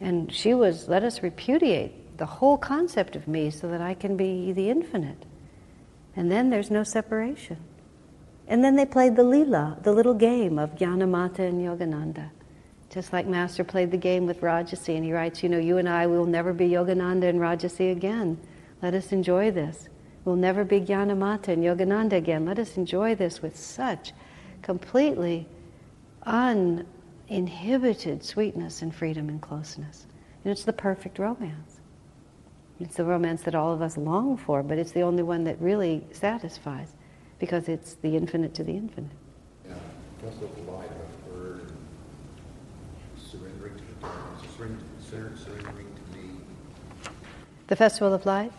And she was let us repudiate the whole concept of me so that I can be the infinite, and then there's no separation. And then they played the lila, the little game of Gyanamata and Yogananda. Just like Master played the game with Rajarsi, and he writes, You know, you and I we will never be Yogananda and Rajarsi again. Let us enjoy this. We'll never be Gyanamata and Yogananda again. Let us enjoy this with such completely uninhibited sweetness and freedom and closeness. And it's the perfect romance. It's the romance that all of us long for, but it's the only one that really satisfies because it's the infinite to the infinite. Yeah, just of light I've heard surrendering to the darkness, surrendering, surrendering to me. The Festival of Light?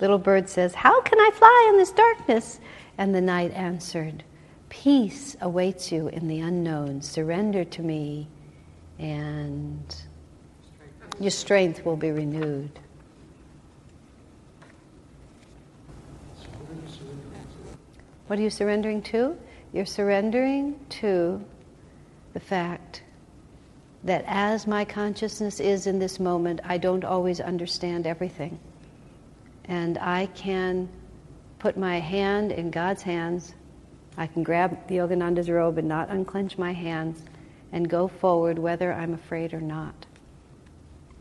Little bird says, How can I fly in this darkness? And the night answered, Peace awaits you in the unknown. Surrender to me, and your strength will be renewed. What are you surrendering to? You're surrendering to the fact that as my consciousness is in this moment, I don't always understand everything. And I can put my hand in God's hands. I can grab the Yogananda's robe and not unclench my hands and go forward whether I'm afraid or not.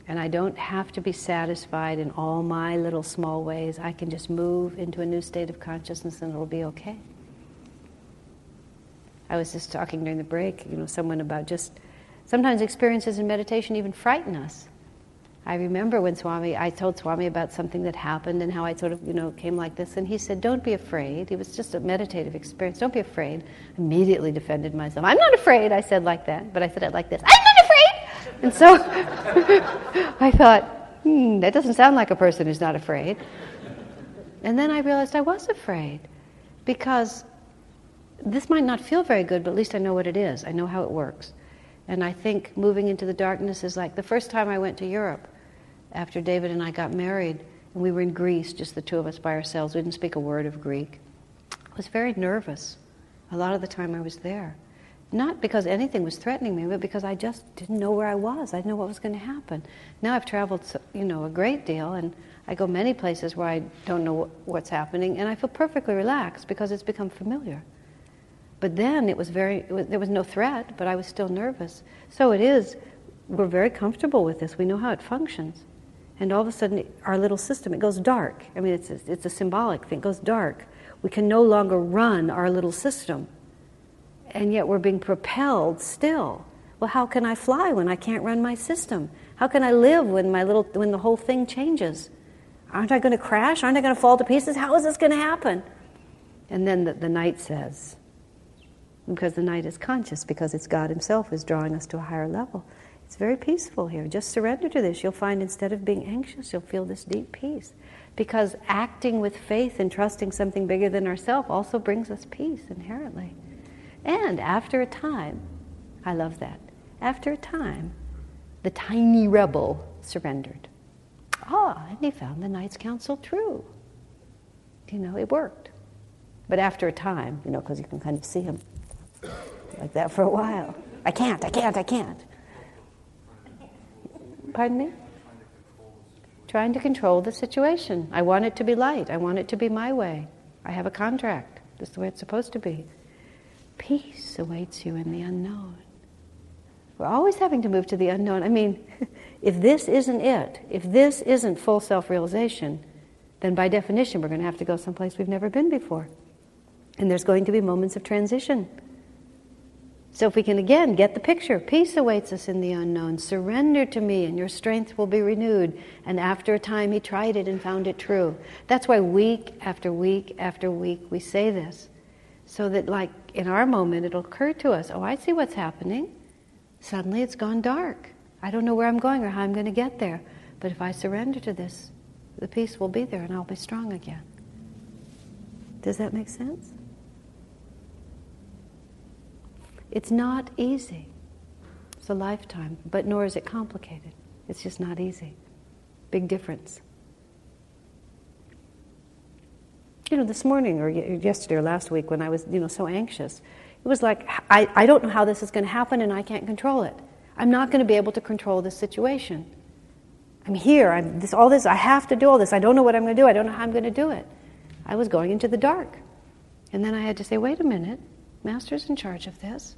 And I don't have to be satisfied in all my little small ways. I can just move into a new state of consciousness and it'll be okay. I was just talking during the break, you know, someone about just sometimes experiences in meditation even frighten us. I remember when Swami, I told Swami about something that happened and how I sort of, you know, came like this, and he said, "Don't be afraid." It was just a meditative experience. Don't be afraid. Immediately defended myself. I'm not afraid. I said like that, but I said it like this. I'm not afraid. And so *laughs* I thought, hmm, that doesn't sound like a person who's not afraid. And then I realized I was afraid because this might not feel very good, but at least I know what it is. I know how it works. And I think moving into the darkness is like the first time I went to Europe after David and I got married, and we were in Greece, just the two of us by ourselves. We didn't speak a word of Greek. I was very nervous a lot of the time I was there. Not because anything was threatening me, but because I just didn't know where I was. I didn't know what was going to happen. Now I've traveled, you know, a great deal, and I go many places where I don't know what's happening, and I feel perfectly relaxed because it's become familiar. But then it was very, it was, there was no threat, but I was still nervous. So it is, we're very comfortable with this. We know how it functions. And all of a sudden, our little system, it goes dark. I mean, it's a, it's a symbolic thing, it goes dark. We can no longer run our little system. And yet we're being propelled still. Well, how can I fly when I can't run my system? How can I live when my little when the whole thing changes? Aren't I going to crash? Aren't I going to fall to pieces? How is this going to happen? And then the, the night says, because the night is conscious, because it's God Himself who's drawing us to a higher level. It's very peaceful here. Just surrender to this. You'll find instead of being anxious, you'll feel this deep peace. Because acting with faith and trusting something bigger than ourselves also brings us peace inherently. And after a time, I love that, after a time, the tiny rebel surrendered. Ah, and he found the night's counsel true. You know, it worked. But after a time, you know, because you can kind of see him like that for a while. I can't, I can't, I can't. Pardon me? Trying to control the situation. I want it to be light. I want it to be my way. I have a contract. This is the way it's supposed to be. Peace awaits you in the unknown. We're always having to move to the unknown. I mean, *laughs* if this isn't it, if this isn't full self realization, then by definition we're going to have to go someplace we've never been before. And there's going to be moments of transition. So, if we can again get the picture, peace awaits us in the unknown. Surrender to me, and your strength will be renewed. And after a time, he tried it and found it true. That's why week after week after week we say this. So that, like in our moment, it'll occur to us oh, I see what's happening. Suddenly it's gone dark. I don't know where I'm going or how I'm going to get there. But if I surrender to this, the peace will be there and I'll be strong again. Does that make sense? It's not easy. It's a lifetime, but nor is it complicated. It's just not easy. Big difference. You know, this morning or yesterday or last week when I was, you know, so anxious, it was like, I, I don't know how this is going to happen and I can't control it. I'm not going to be able to control this situation. I'm here. I'm this, all this. I have to do all this. I don't know what I'm going to do. I don't know how I'm going to do it. I was going into the dark, and then I had to say, "Wait a minute, Master's in charge of this.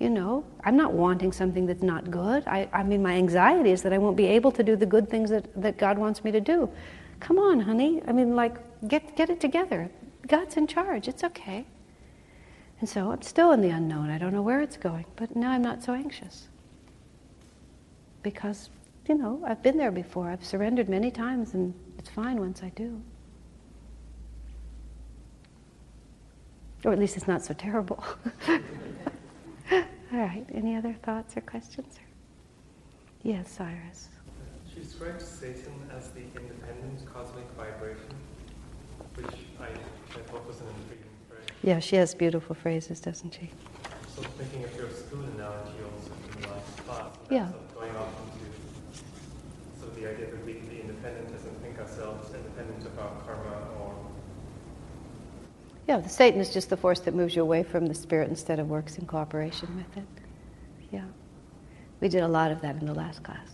You know, I'm not wanting something that's not good. I, I mean, my anxiety is that I won't be able to do the good things that, that God wants me to do. Come on, honey. I mean, like, get, get it together. God's in charge. It's okay. And so I'm still in the unknown. I don't know where it's going, but now I'm not so anxious. Because, you know, I've been there before. I've surrendered many times, and it's fine once I do. Or at least it's not so terrible. *laughs* *laughs* All right. Any other thoughts or questions? Yes, Cyrus. She describes Satan as the independent cosmic vibration, which I, I thought was an intriguing phrase. Yeah, she has beautiful phrases, doesn't she? So thinking of your school analogy also in the last class, yeah. Sort of going off into of the idea that we can be independent and think ourselves independent of our karma yeah, the Satan is just the force that moves you away from the spirit instead of works in cooperation with it. Yeah. We did a lot of that in the last class.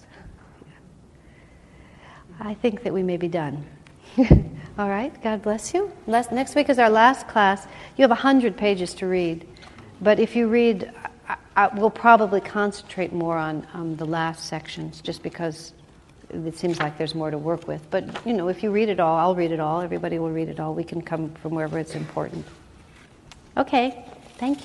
Yeah. I think that we may be done. *laughs* All right, God bless you. Last, next week is our last class. You have 100 pages to read, but if you read, I, I, we'll probably concentrate more on um, the last sections just because it seems like there's more to work with. But, you know, if you read it all, I'll read it all, everybody will read it all. We can come from wherever it's important. Okay, thank you.